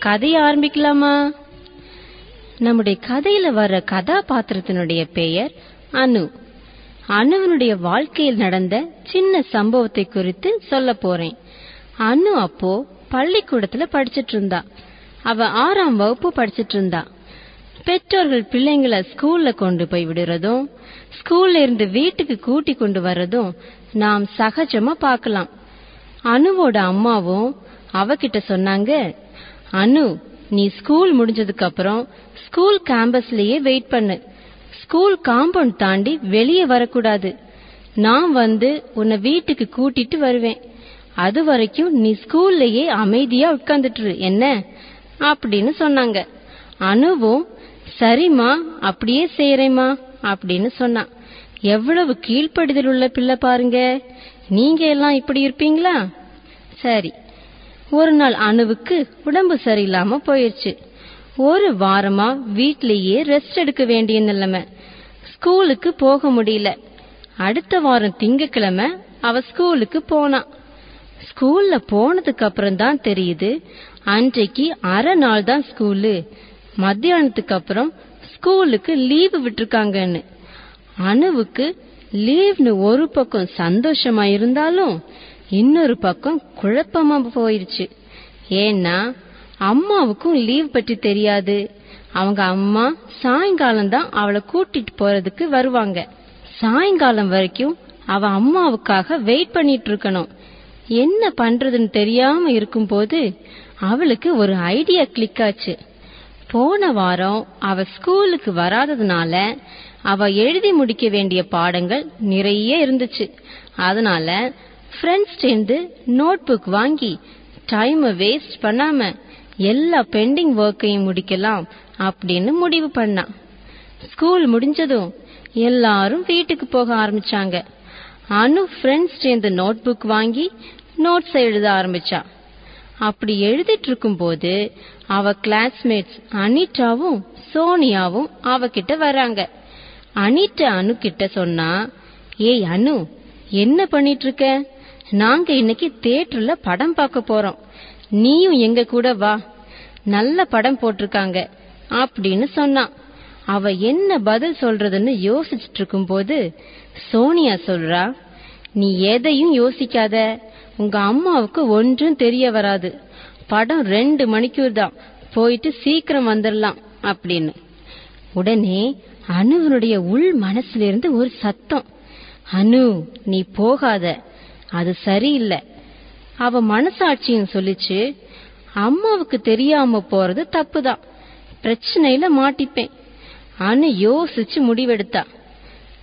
கதைய ஆரம்பிக்கலாமா? நம்முடைய கதையில வர்ற கதாபாத்திரத்தினுடைய பெயர் அனு. அனுவனுடைய வாழ்க்கையில் நடந்த சின்ன சம்பவத்தை குறித்து சொல்ல போறேன். அனு அப்போ பள்ளிக்கூடத்துல படிச்சிட்டு இருந்தா. அவ ஆறாம் வகுப்பு படிச்சிட்டு இருந்தா. பெற்றோர்கள் பிள்ளைங்களை ஸ்கூல்ல கொண்டு போய் விடுறதும் ஸ்கூல்ல இருந்து வீட்டுக்கு கூட்டி கொண்டு வர்றதும் நாம் சகஜமா பார்க்கலாம். அனுவோட அம்மாவும் அவகிட்ட சொன்னாங்க அனு நீ ஸ்கூல் முடிஞ்சதுக்கு அப்புறம் ஸ்கூல் கேம்பஸ்லயே வெயிட் பண்ணு. ஸ்கூல் காம்பவுண்ட் தாண்டி வெளியே வரக்கூடாது. நான் வந்து உன்னை வீட்டுக்கு கூட்டிட்டு வருவேன். அது வரைக்கும் நீ ஸ்கூல்லயே அமைதியா உட்கார்ந்துட்டு என்ன? அப்படின்னு சொன்னாங்க. அனுவும் சரிம்மா அப்படியே செய்யறேம்மா அப்படின்னு சொன்னான். எவ்வளவு கீழ்ப்படிதல் உள்ள பிள்ளை பாருங்க. நீங்க எல்லாம் இப்படி இருப்பீங்களா? சரி. ஒரு நாள் அணுவுக்கு உடம்பு சரியில்லாம போயிருச்சு. ஒரு வாரமா வீட்லயே ரெஸ்ட் எடுக்க வேண்டிய நிலைமை. ஸ்கூலுக்கு போக முடியல. அடுத்த வாரம் திங்கக்கிழமை அவ ஸ்கூலுக்கு போனா. ஸ்கூல்ல போனதுக்கு அப்புறம் தான் தெரியுது அன்றைக்கு அரை நாள் தான் ஸ்கூலு. மத்தியானத்துக்கு அப்புறம் ஸ்கூலுக்கு லீவு விட்டுருக்காங்கன்னு. அணுவுக்கு லீவ்னு ஒரு பக்கம் சந்தோஷமா இருந்தாலும் இன்னொரு பக்கம் குழப்பமா போயிருச்சு. ஏன்னா அம்மாவுக்கும் லீவ் பற்றி தெரியாது. அவங்க அம்மா சாயங்காலம் தான் அவளை கூட்டிட்டு போறதுக்கு வருவாங்க. சாயங்காலம் வரைக்கும் அவ அம்மாவுக்காக வெயிட் பண்ணிட்டு இருக்கணும். என்ன பண்றதுன்னு தெரியாம இருக்கும்போது அவளுக்கு ஒரு ஐடியா கிளிக் ஆச்சு. போன வாரம் அவ ஸ்கூலுக்கு வராததுனால அவ எழுதி முடிக்க வேண்டிய பாடங்கள் நிறைய இருந்துச்சு. அதனால ஃப்ரெண்ட்ஸ்டேந்து நோட் புக் வாங்கி டைமை வேஸ்ட் பண்ணாம எல்லா பெண்டிங் ஒர்க்கையும் முடிக்கலாம் அப்படின்னு முடிவு பண்ணான் ஸ்கூல் முடிஞ்சதும் எல்லாரும் வீட்டுக்கு போக ஆரம்பிச்சாங்க. அனு ஃப்ரெண்ட்ஸ் சேர்ந்து நோட் புக் வாங்கி நோட்ஸ் எழுத ஆரம்பிச்சா. அப்படி எழுதிட்டு இருக்கும்போது அவ கிளாஸ்மேட்ஸ் அனிட்டாவும் சோனியாவும் அவகிட்ட வராங்க. அனிட்டா அனு கிட்ட சொன்னா ஏய் அனு என்ன பண்ணிட்டு இருக்க? நாங்க இன்னைக்கு தியேட்டர்ல படம் பார்க்க போறோம். நீயும் எங்க கூட வா. நல்ல படம் போட்டிருக்காங்க அப்படின்னு சொன்னான். அவ என்ன பதில் சொல்றதுன்னு யோசிச்சுட்டு இருக்கும்போது சோனியா சொல்றா நீ எதையும் யோசிக்காத. உங்க அம்மாவுக்கு ஒன்றும் தெரிய வராது. படம் ரெண்டு மணிக்கூர் தான். போயிட்டு சீக்கிரம் வந்துடலாம் அப்படின்னு. உடனே அனுவினுடைய உள் மனசுல இருந்து ஒரு சத்தம் அனு நீ போகாத. அது சரியில்லை. அவ மனசாட்சியும் சொல்லிச்சு அம்மாவுக்கு தெரியாம போறது தப்புதான். பிரச்சனையில மாட்டிப்பேன். அனு யோசிச்சு முடிவெடுத்தா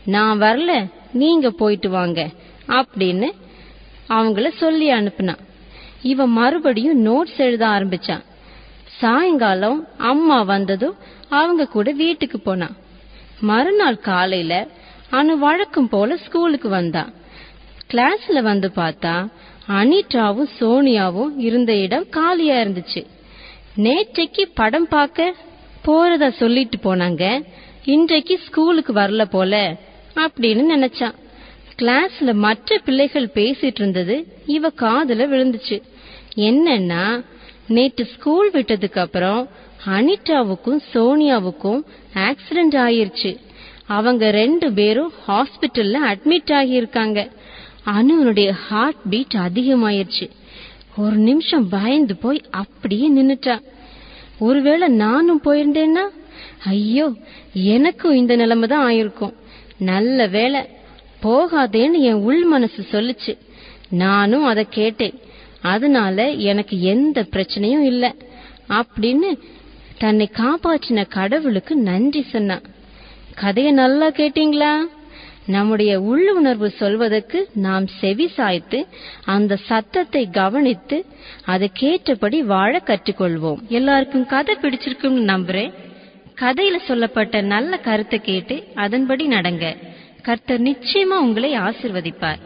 நான் வரல நீங்க போயிட்டு வாங்க அப்படின்னு அவங்கள சொல்லி அனுப்புனா. இவ மறுபடியும் நோட்ஸ் எழுத ஆரம்பிச்சா. சாயங்காலம் அம்மா வந்ததும் அவங்க கூட வீட்டுக்கு போனா. மறுநாள் காலையில அனு வழக்கம் போல ஸ்கூலுக்கு வந்தா. கிளாஸ்ல வந்து பார்த்தா அனிட்டாவும் சோனியாவும் இருந்த இடம் காலியா இருந்துச்சு. நேற்றைக்கு படம் பார்க்க போறதா சொல்லிட்டு போனாங்க. இன்றைக்கு ஸ்கூலுக்கு வரல போல அப்படின்னு நினைச்சான். கிளாஸ்ல மற்ற பிள்ளைகள் பேசிட்டு இருந்தது இவ காதுல விழுந்துச்சு. என்னன்னா நேற்று ஸ்கூல் விட்டதுக்கு அப்புறம் அனிட்டாவுக்கும் சோனியாவுக்கும் ஆக்சிடென்ட் ஆயிருச்சு. அவங்க ரெண்டு பேரும் ஹாஸ்பிட்டல்ல அட்மிட் ஆகியிருக்காங்க. அனுவனுடைய ஹார்ட் பீட் அதிகமாயிருச்சு. ஒரு நிமிஷம் பயந்து போய் அப்படியே நின்னுட்டா. ஒருவேளை நானும் போயிருந்தேன்னா? ஐயோ எனக்கும் இந்த நிலைமை தான் ஆயிருக்கும். நல்ல வேளை போகாதேன்னு என் உள் மனசு சொல்லுச்சு. நானும் அதை கேட்டேன். அதனால எனக்கு எந்த பிரச்சனையும் இல்லை அப்படின்னு தன்னை காப்பாற்றின கடவுளுக்கு நன்றி சொன்னா கதையை நல்லா கேட்டீங்களா? நம்முடைய உள்ளுணர்வு சொல்வதற்கு நாம் செவி சாய்த்து அந்த சத்தத்தை கவனித்து அதற்கேற்றபடி வாழ கற்றுக்கொள்வோம். எல்லாருக்கும் கதை பிடிச்சிருக்கும்னு நம்புறேன். கதையில சொல்லப்பட்ட நல்ல கருத்தை கேட்டு அதன்படி நடங்க. கர்த்தர் நிச்சயமா உங்களை ஆசிர்வதிப்பார்.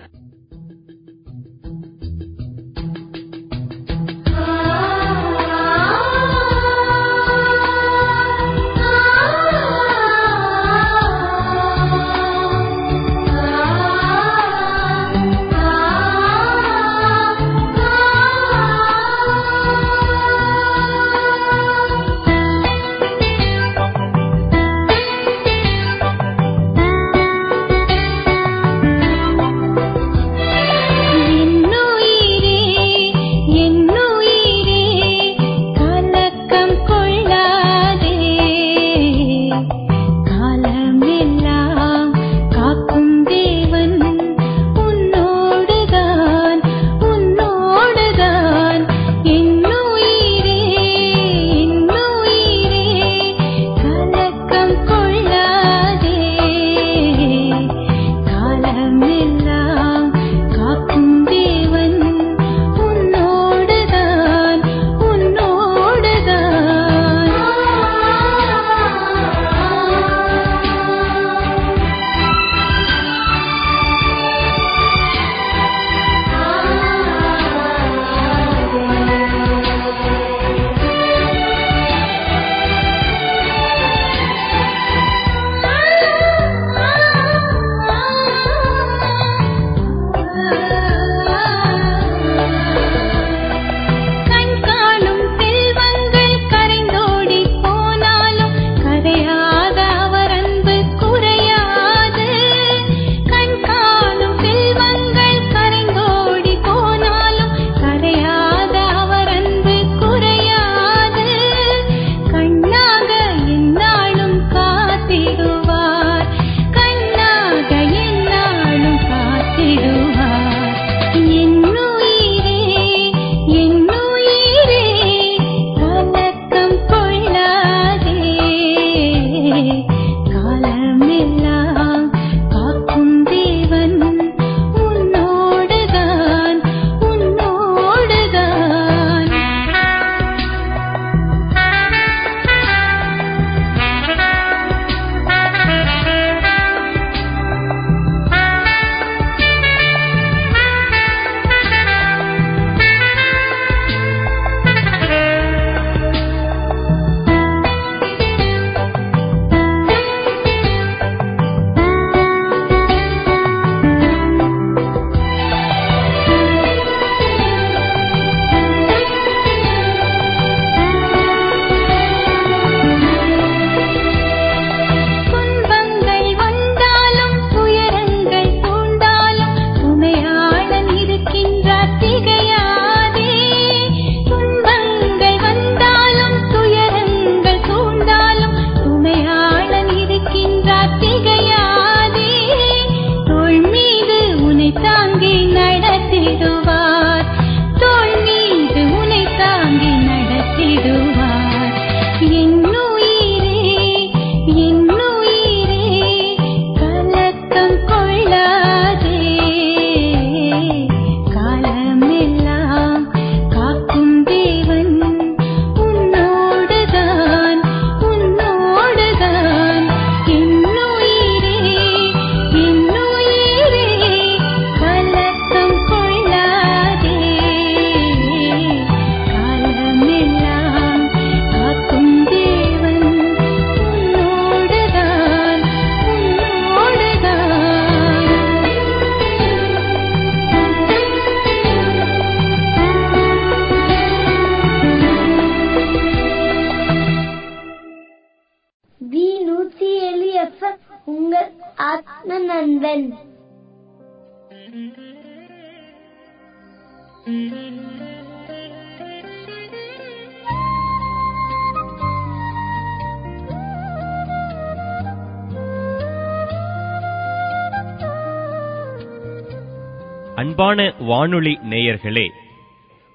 வானொலி நேயர்களே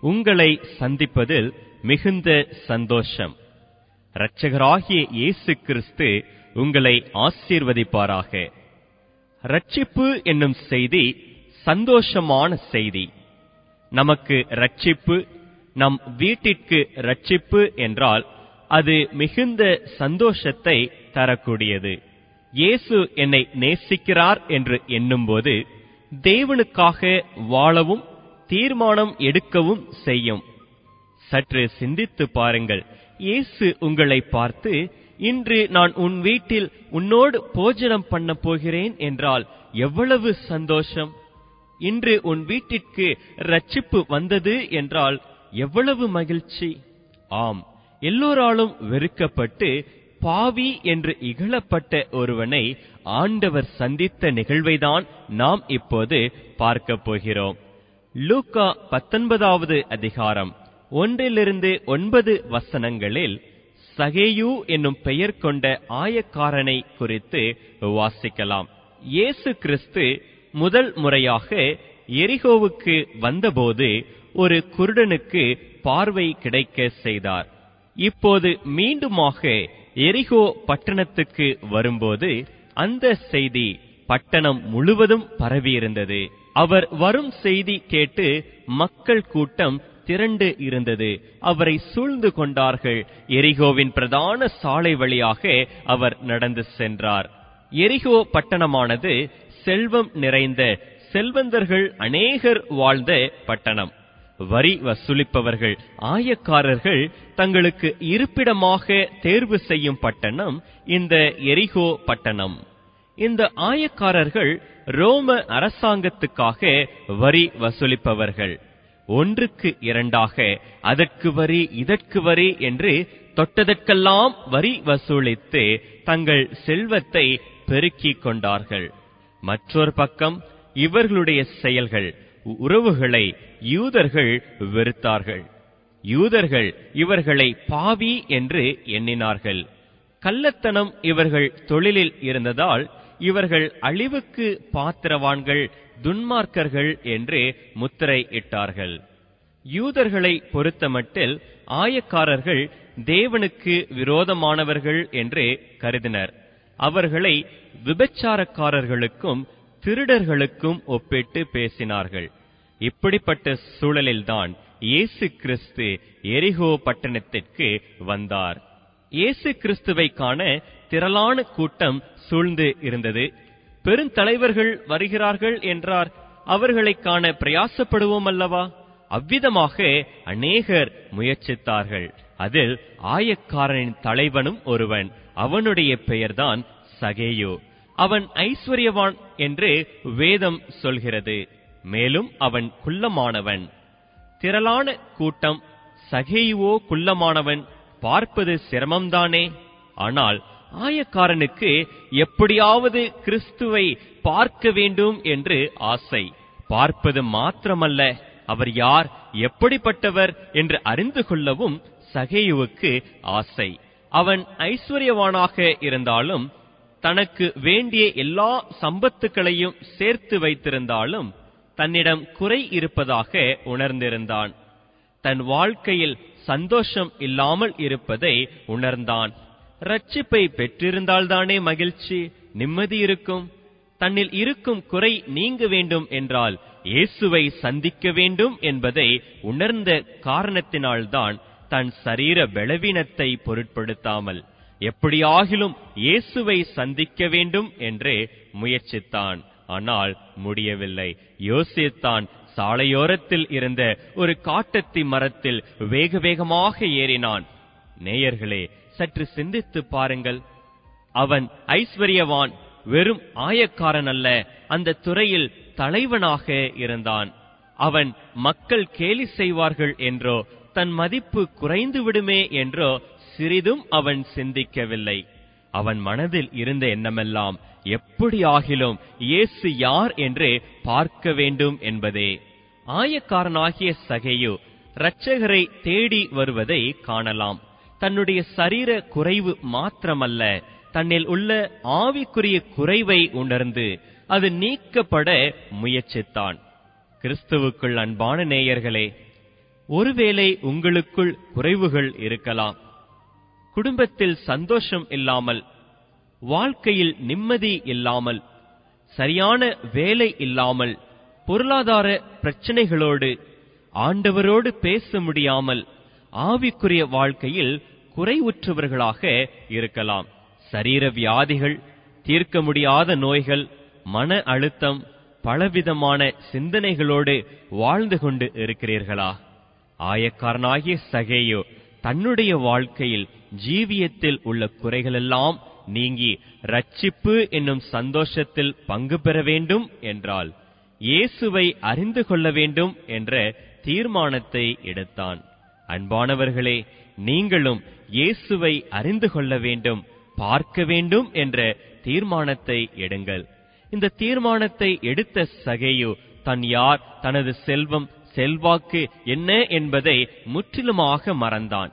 உங்களை சந்திப்பதில் மிகுந்த சந்தோஷம். இரட்சகராகிய இயேசு கிறிஸ்து உங்களை ஆசீர்வதிப்பாராக. ரட்சிப்பு என்னும் செய்தி சந்தோஷமான செய்தி. நமக்கு ரட்சிப்பு நம் வீட்டிற்கு ரட்சிப்பு என்றால் அது மிகுந்த சந்தோஷத்தை தரக்கூடியது. இயேசு என்னை நேசிக்கிறார் என்று எண்ணும்போது தேவனுக்காக வாழவும் தீர்மானம் எடுக்கவும் செய்யும். சற்று சிந்தித்து பாருங்கள். இயேசு உங்களை பார்த்து இன்று நான் உன் வீட்டில் உன்னோடு போஜனம் பண்ண போகிறேன் என்றால் எவ்வளவு சந்தோஷம்? இன்று உன் வீட்டிற்கு ரட்சிப்பு வந்தது என்றால் எவ்வளவு மகிழ்ச்சி? ஆம் எல்லோராலும் வெறுக்கப்பட்டு பாவி என்று இகழப்பட்ட ஒருவனை ஆண்டவர் சந்தித்த நிகழ்வைதான் நாம் இப்போது பார்க்கப் போகிறோம். லூக்கா பத்தொன்பதாவது அதிகாரம் ஒன்றிலிருந்து ஒன்பது வசனங்களில் சகேயு என்னும் பெயர் கொண்ட ஆயக்காரனை குறித்து வாசிக்கலாம். இயேசு கிறிஸ்து முதல் முறையாக எரிகோவுக்கு வந்தபோது ஒரு குருடனுக்கு பார்வை கிடைக்க செய்தார். இப்போது மீண்டுமாக எரிகோ பட்டணத்துக்கு வரும்போது அந்த செய்தி பட்டணம் முழுவதும் பரவியிருந்தது. அவர் வரும் செய்தி கேட்டு மக்கள் கூட்டம் திரண்டு இருந்தது. அவரை சூழ்ந்து கொண்டார்கள். எரிகோவின் பிரதான சாலை வழியாக அவர் நடந்து சென்றார். எரிகோ பட்டணமானது செல்வம் நிறைந்த செல்வந்தர்கள் அநேகர் வாழ்ந்த பட்டணம். வரி வசூலிப்பவர்கள் ஆயக்காரர்கள் தங்களுக்கு இருப்பிடமாக தேர்வு செய்யும் பட்டணம் இந்த எரிகோ பட்டணம். இந்த ஆயக்காரர்கள் ரோம அரசாங்கத்துக்காக வரி வசூலிப்பவர்கள். ஒன்றுக்கு இரண்டாக அதற்கு வரி இதற்கு வரி என்று தொட்டதற்கெல்லாம் வரி வசூலித்து தங்கள் செல்வத்தை பெருக்கிக் கொண்டார்கள். மற்றொரு பக்கம் இவர்களுடைய செயல்கள். உறவுகளை யூதர்கள் வெறுத்தார்கள். யூதர்கள் இவர்களை பாவி என்று எண்ணினார்கள். கள்ளத்தனம் இவர்கள் தொழிலில் இருந்ததால் இவர்கள் அழிவுக்கு பாத்திரவான்கள் துன்மார்க்கர்கள் என்று முத்திரை இட்டார்கள் யூதர்களை பொறுத்தமட்டில் ஆயக்காரர்கள் தேவனுக்கு விரோதமானவர்கள் என்று கருதினர். அவர்களை விபச்சாரக்காரர்களுக்கும் திருடர்களுக்கும் ஒப்பிட்டு பேசினார்கள். இப்படிப்பட்ட சூழலில்தான் இயேசு கிறிஸ்து எரிகோ பட்டணத்திற்கு வந்தார். இயேசு கிறிஸ்துவை காண திரளான கூட்டம் சூழ்ந்து இருந்தது. பெருந்தலைவர்கள் வருகிறார்கள் என்றார். அவர்களை காண பிரயாசப்படுவோம் அல்லவா? அவ்விதமாக அநேகர் முயற்சித்தார்கள். அதில் ஆயக்காரனின் தலைவனும் ஒருவன். அவனுடைய பெயர்தான் சகேயோ. அவன் ஐஸ்வர்யவான் என்று வேதம் சொல்கிறது. மேலும் அவன் குள்ளமானவன். திரளான கூட்டம் சகேயுவோ குள்ளமானவன் பார்ப்பது சிரமம்தானே? ஆனால் ஆயக்காரனுக்கு எப்படியாவது கிறிஸ்துவை பார்க்க வேண்டும் என்று ஆசை. பார்ப்பது மாத்திரமல்ல அவர் யார் எப்படிப்பட்டவர் என்று அறிந்து கொள்ளவும் சகேயுவுக்கு ஆசை. அவன் ஐஸ்வர்யவானாக இருந்தாலும் தனக்கு வேண்டிய எல்லா சம்பத்துக்களையும் சேர்த்து வைத்திருந்தாலும் தன்னிடம் குறை இருப்பதாக உணர்ந்திருந்தான். தன் வாழ்க்கையில் சந்தோஷம் இல்லாமல் இருப்பதை உணர்ந்தான். ரட்சிப்பை பெற்றிருந்தால்தானே மகிழ்ச்சி நிம்மதி இருக்கும். தன்னில் இருக்கும் குறை நீங்க வேண்டும் என்றால் இயேசுவை சந்திக்க வேண்டும் என்பதை உணர்ந்த காரணத்தினால்தான் தன் சரீர பலவீனத்தை பொருட்படுத்தாமல் எப்படியாகிலும் இயேசுவை சந்திக்க வேண்டும் என்று முயற்சித்தான். ஆனால் முடியவில்லை. யோசித்தான் சாலையோரத்தில் இருந்த ஒரு காட்டத்தி மரத்தில் வேக வேகமாக ஏறினான். நேயர்களே சற்று சிந்தித்து பாருங்கள். அவன் ஐஸ்வர்யவான் வெறும் ஆயக்காரன் அல்ல அந்த துறையில் தலைவனாக இருந்தான். அவன் மக்கள் கேலி செய்வார்கள் என்றோ தன் மதிப்பு குறைந்து விடுமே என்றோ சிறிதும் அவன் சிந்திக்கவில்லை. அவன் மனதில் இருந்த எண்ணமெல்லாம் எப்படியாகிலும் இயேசு யார் என்று பார்க்க வேண்டும் என்பதே. ஆயக்காரனாகிய சகேயு இரட்சகரை தேடி வருவதை காணலாம். தன்னுடைய சரீர குறைவு மாத்திரமல்ல தன்னில் உள்ள ஆவிக்குரிய குறைவை உணர்ந்து அது நீக்கப்பட முயற்சித்தான். கிறிஸ்துவுக்குள் அன்பான நேயர்களே ஒருவேளை உங்களுக்குள் குறைவுகள் இருக்கலாம். குடும்பத்தில் சந்தோஷம் இல்லாமல் வாழ்க்கையில் நிம்மதி இல்லாமல் சரியான வேலை இல்லாமல் பொருளாதார பிரச்சனைகளோடு ஆண்டவரோடு பேச முடியாமல் ஆவிக்குரிய வாழ்க்கையில் குறைவுற்றவர்களாக இருக்கலாம். சரீர வியாதிகள் தீர்க்க முடியாத நோய்கள் மன அழுத்தம் பலவிதமான சிந்தனைகளோடு வாழ்ந்து கொண்டு இருக்கிறீர்களா? ஆயக்காரனாகிய சகேயோ தன்னுடைய வாழ்க்கையில் ஜீவியத்தில் உள்ள குறைகளெல்லாம் நீங்கி ரட்சிப்பு என்னும் சந்தோஷத்தில் பங்கு பெற வேண்டும் என்றால் இயேசுவை அறிந்து கொள்ள வேண்டும் என்ற தீர்மானத்தை எடுத்தான். அன்பானவர்களே நீங்களும் இயேசுவை அறிந்து கொள்ள வேண்டும் பார்க்க வேண்டும் என்ற தீர்மானத்தை எடுங்கள். இந்த தீர்மானத்தை எடுத்த சகேயு தன் யார் தனது செல்வம் செல்வாக்கு என்ன என்பதை முற்றிலுமாக மறந்தான்.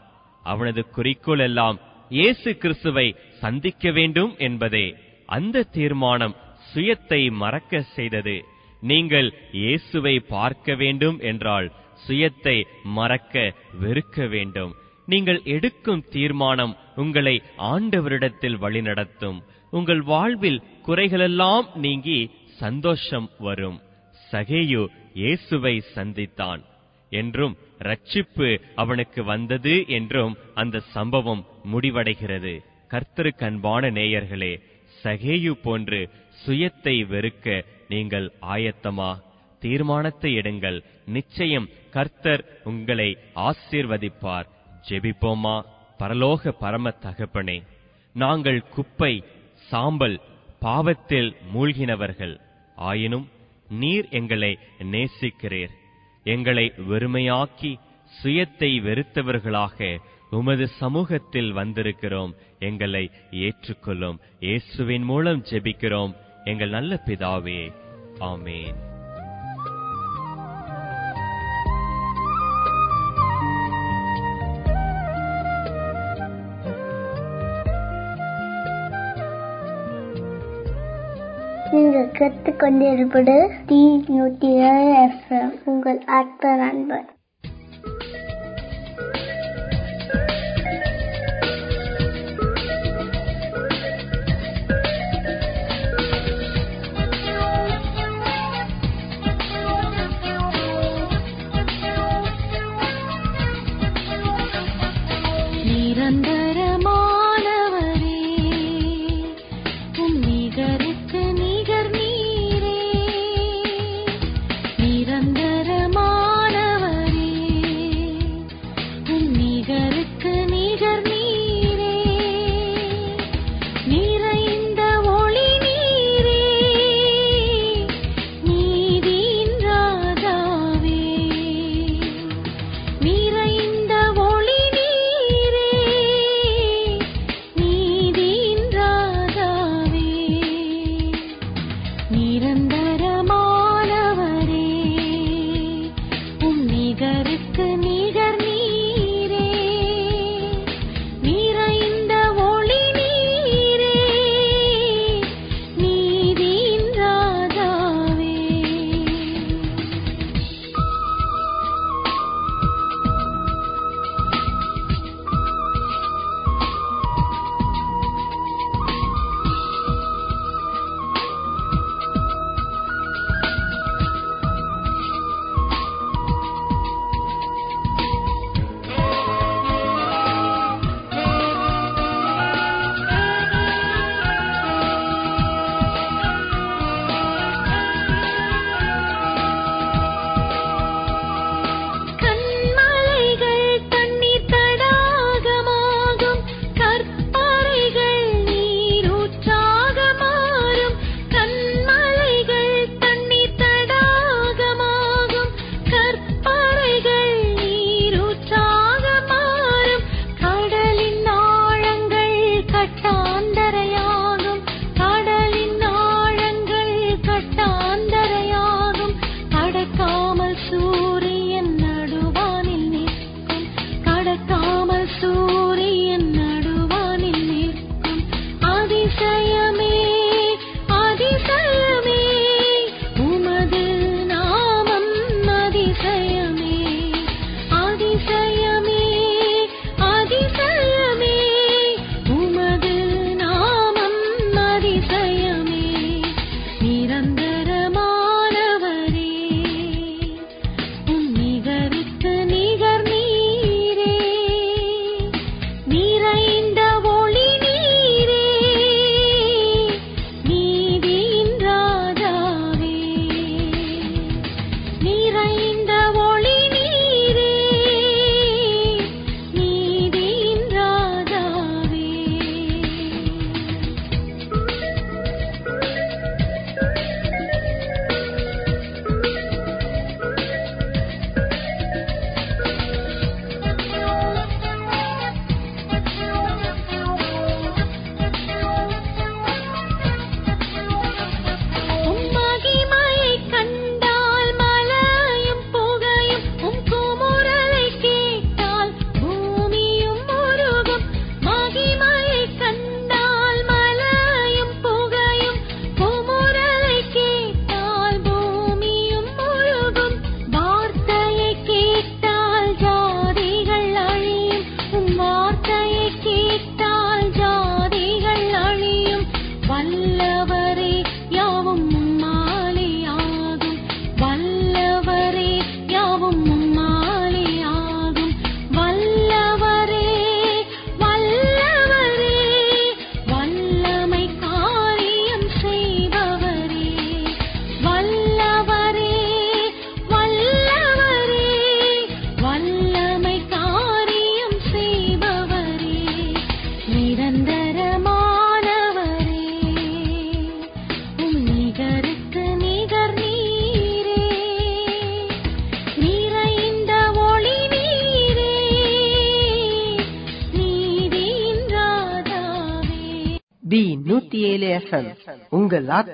அவனது குறிக்கோள் எல்லாம் இயேசு கிறிஸ்துவை சந்திக்க வேண்டும் என்பதே. அந்த தீர்மானம் சுயத்தை மறக்க செய்தது. நீங்கள் இயேசுவை பார்க்க வேண்டும் என்றால் சுயத்தை மறக்க வெறுக்க வேண்டும். நீங்கள் எடுக்கும் தீர்மானம் உங்களை ஆண்டவரிடத்தில் வழிநடத்தும். உங்கள் வாழ்வில் குறைகளெல்லாம் நீங்கி சந்தோஷம் வரும். சகேயு இயேசுவை சந்தித்தான். என்றும் ரட்சிப்பு அவனுக்கு வந்தது என்றும் அந்த சம்பவம் முடிவடைகிறது. கர்த்தருக்கு அன்பான நேயர்களே சகேயு போன்று சுயத்தை வெறுக்க நீங்கள் ஆயத்தமா? தீர்மானத்தை எடுங்கள். நிச்சயம் கர்த்தர் உங்களை ஆசீர்வதிப்பார். ஜெபிப்போமா? பரலோக பரம தகப்பனே நாங்கள் குப்பை சாம்பல் பாவத்தில் மூழ்கினவர்கள். ஆயினும் நீர் எங்களை நேசிக்கிறீர். எங்களை வெறுமையாக்கி சுயத்தை வெறுத்தவர்களாக உமது சமூகத்தில் வந்திருக்கிறோம். எங்களை ஏற்றுக்கொள்ளும். இயேசுவின் மூலம் ஜெபிக்கிறோம். எங்கள் நல்ல பிதாவே. ஆமேன். நீங்கள் கேட்டுக்கொண்டிருப்பது டி நூற்றி ஏழு எஃப்எம் உங்கள் அற்ப நண்பர்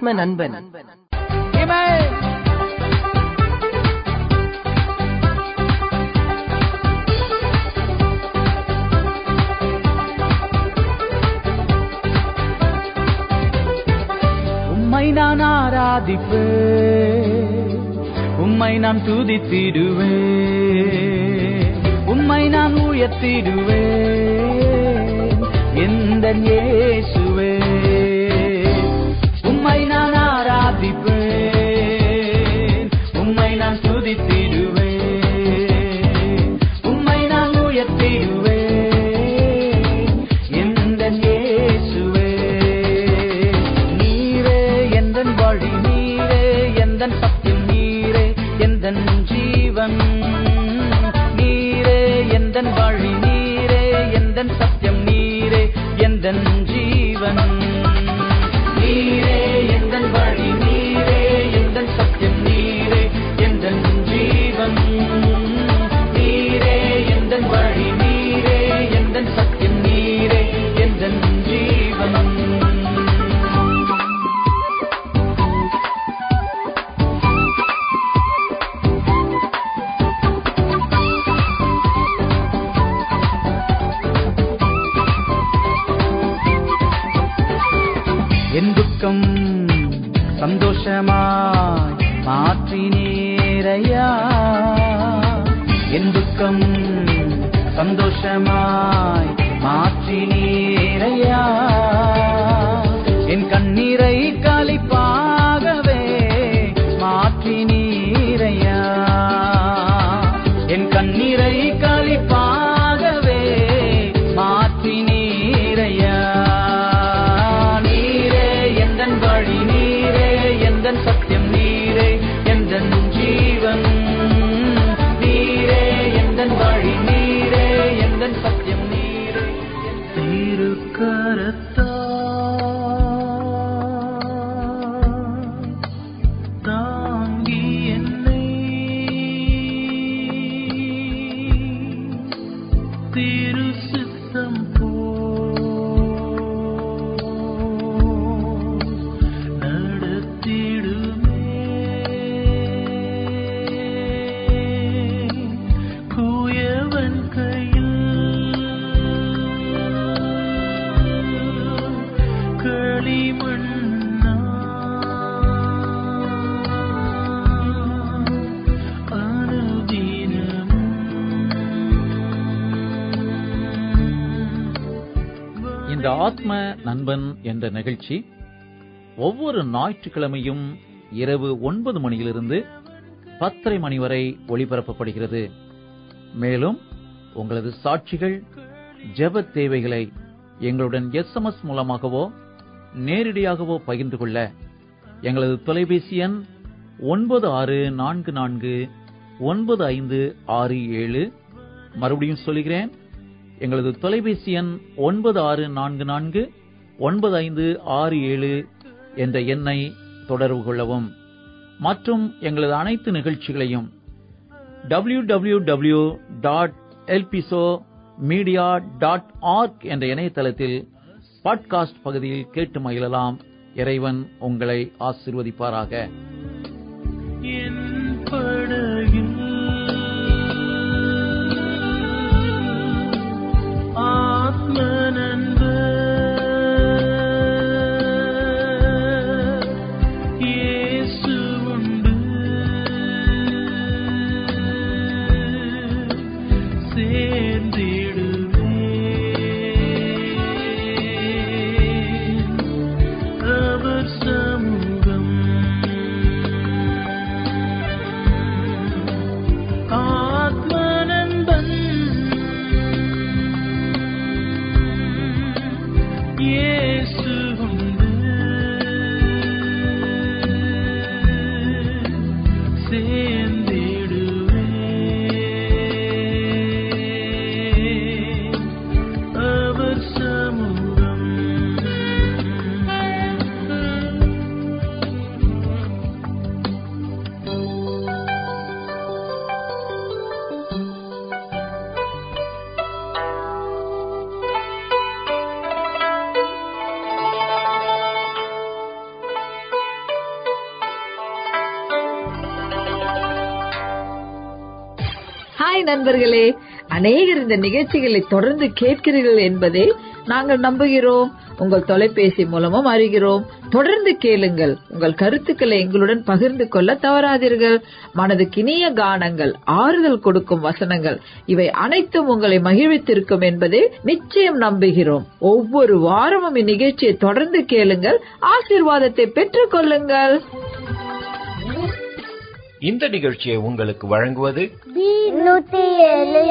ஆத்ம நண்பன். உம்மை நான் ஆராதிப்பேன். உம்மை நான் துதித்திடுவேன். உம்மை நான் உயர்த்திடுவேன். எந்த இயேசுவே இந்த ஆத்ம நண்பன் என்ற நிகழ்ச்சி ஒவ்வொரு ஞாயிற்றுக்கிழமையும் இரவு ஒன்பது மணியிலிருந்து பத்தரை மணி வரை ஒளிபரப்பப்படுகிறது. மேலும் உங்களது சாட்சிகள் ஜெப தேவைகளை எங்களுடன் எஸ்எம்எஸ் மூலமாகவோ நேரடியாகவோ பகிர்ந்து கொள்ள எங்களது தொலைபேசி எண் ஒன்பது ஆறு நான்கு நான்கு ஒன்பது ஐந்து ஆறு ஏழு. மறுபடியும் சொல்கிறேன் எங்களது தொலைபேசி எண் ஒன்பது ஆறு நான்கு நான்கு ஒன்பது ஐந்து ஆறு ஏழு என்ற எண்ணை தொடர்பு கொள்ளவும். மற்றும் எங்களது அனைத்து நிகழ்ச்சிகளையும் டபிள்யூ டபிள்யூ டபிள்யூ டாட் எல்பிசோ மீடியா டாட் ஆர்க் என்ற இணையதளத்தில் பாட்காஸ்ட் பகுதியில் கேட்டு மகிழலாம். இறைவன் உங்களை ஆசிர்வதிப்பாராக. என் ஹாய் நண்பர்களே அநேகர் இந்த நிகழ்ச்சிகளை தொடர்ந்து கேட்கிறீர்கள் என்பதை நாங்கள் நம்புகிறோம். உங்கள் தொலைபேசி மூலமும் அறிகிறோம். தொடர்ந்து கேளுங்கள். உங்கள் கருத்துக்களை எங்களுடன் பகிர்ந்து கொள்ள தவறாதீர்கள். மனதுக்கினிய கானங்கள் ஆறுதல் கொடுக்கும் வசனங்கள் இவை அனைத்தும் உங்களை மகிழ்வித்திருக்கும் என்பதை நிச்சயம் நம்புகிறோம். ஒவ்வொரு வாரமும் இந்நிகழ்ச்சியை தொடர்ந்து கேளுங்கள். ஆசீர்வாதத்தை பெற்றுக் கொள்ளுங்கள் இந்த நிகழ்ச்சியை உங்களுக்கு வழங்குவது நூத்தி ஏழு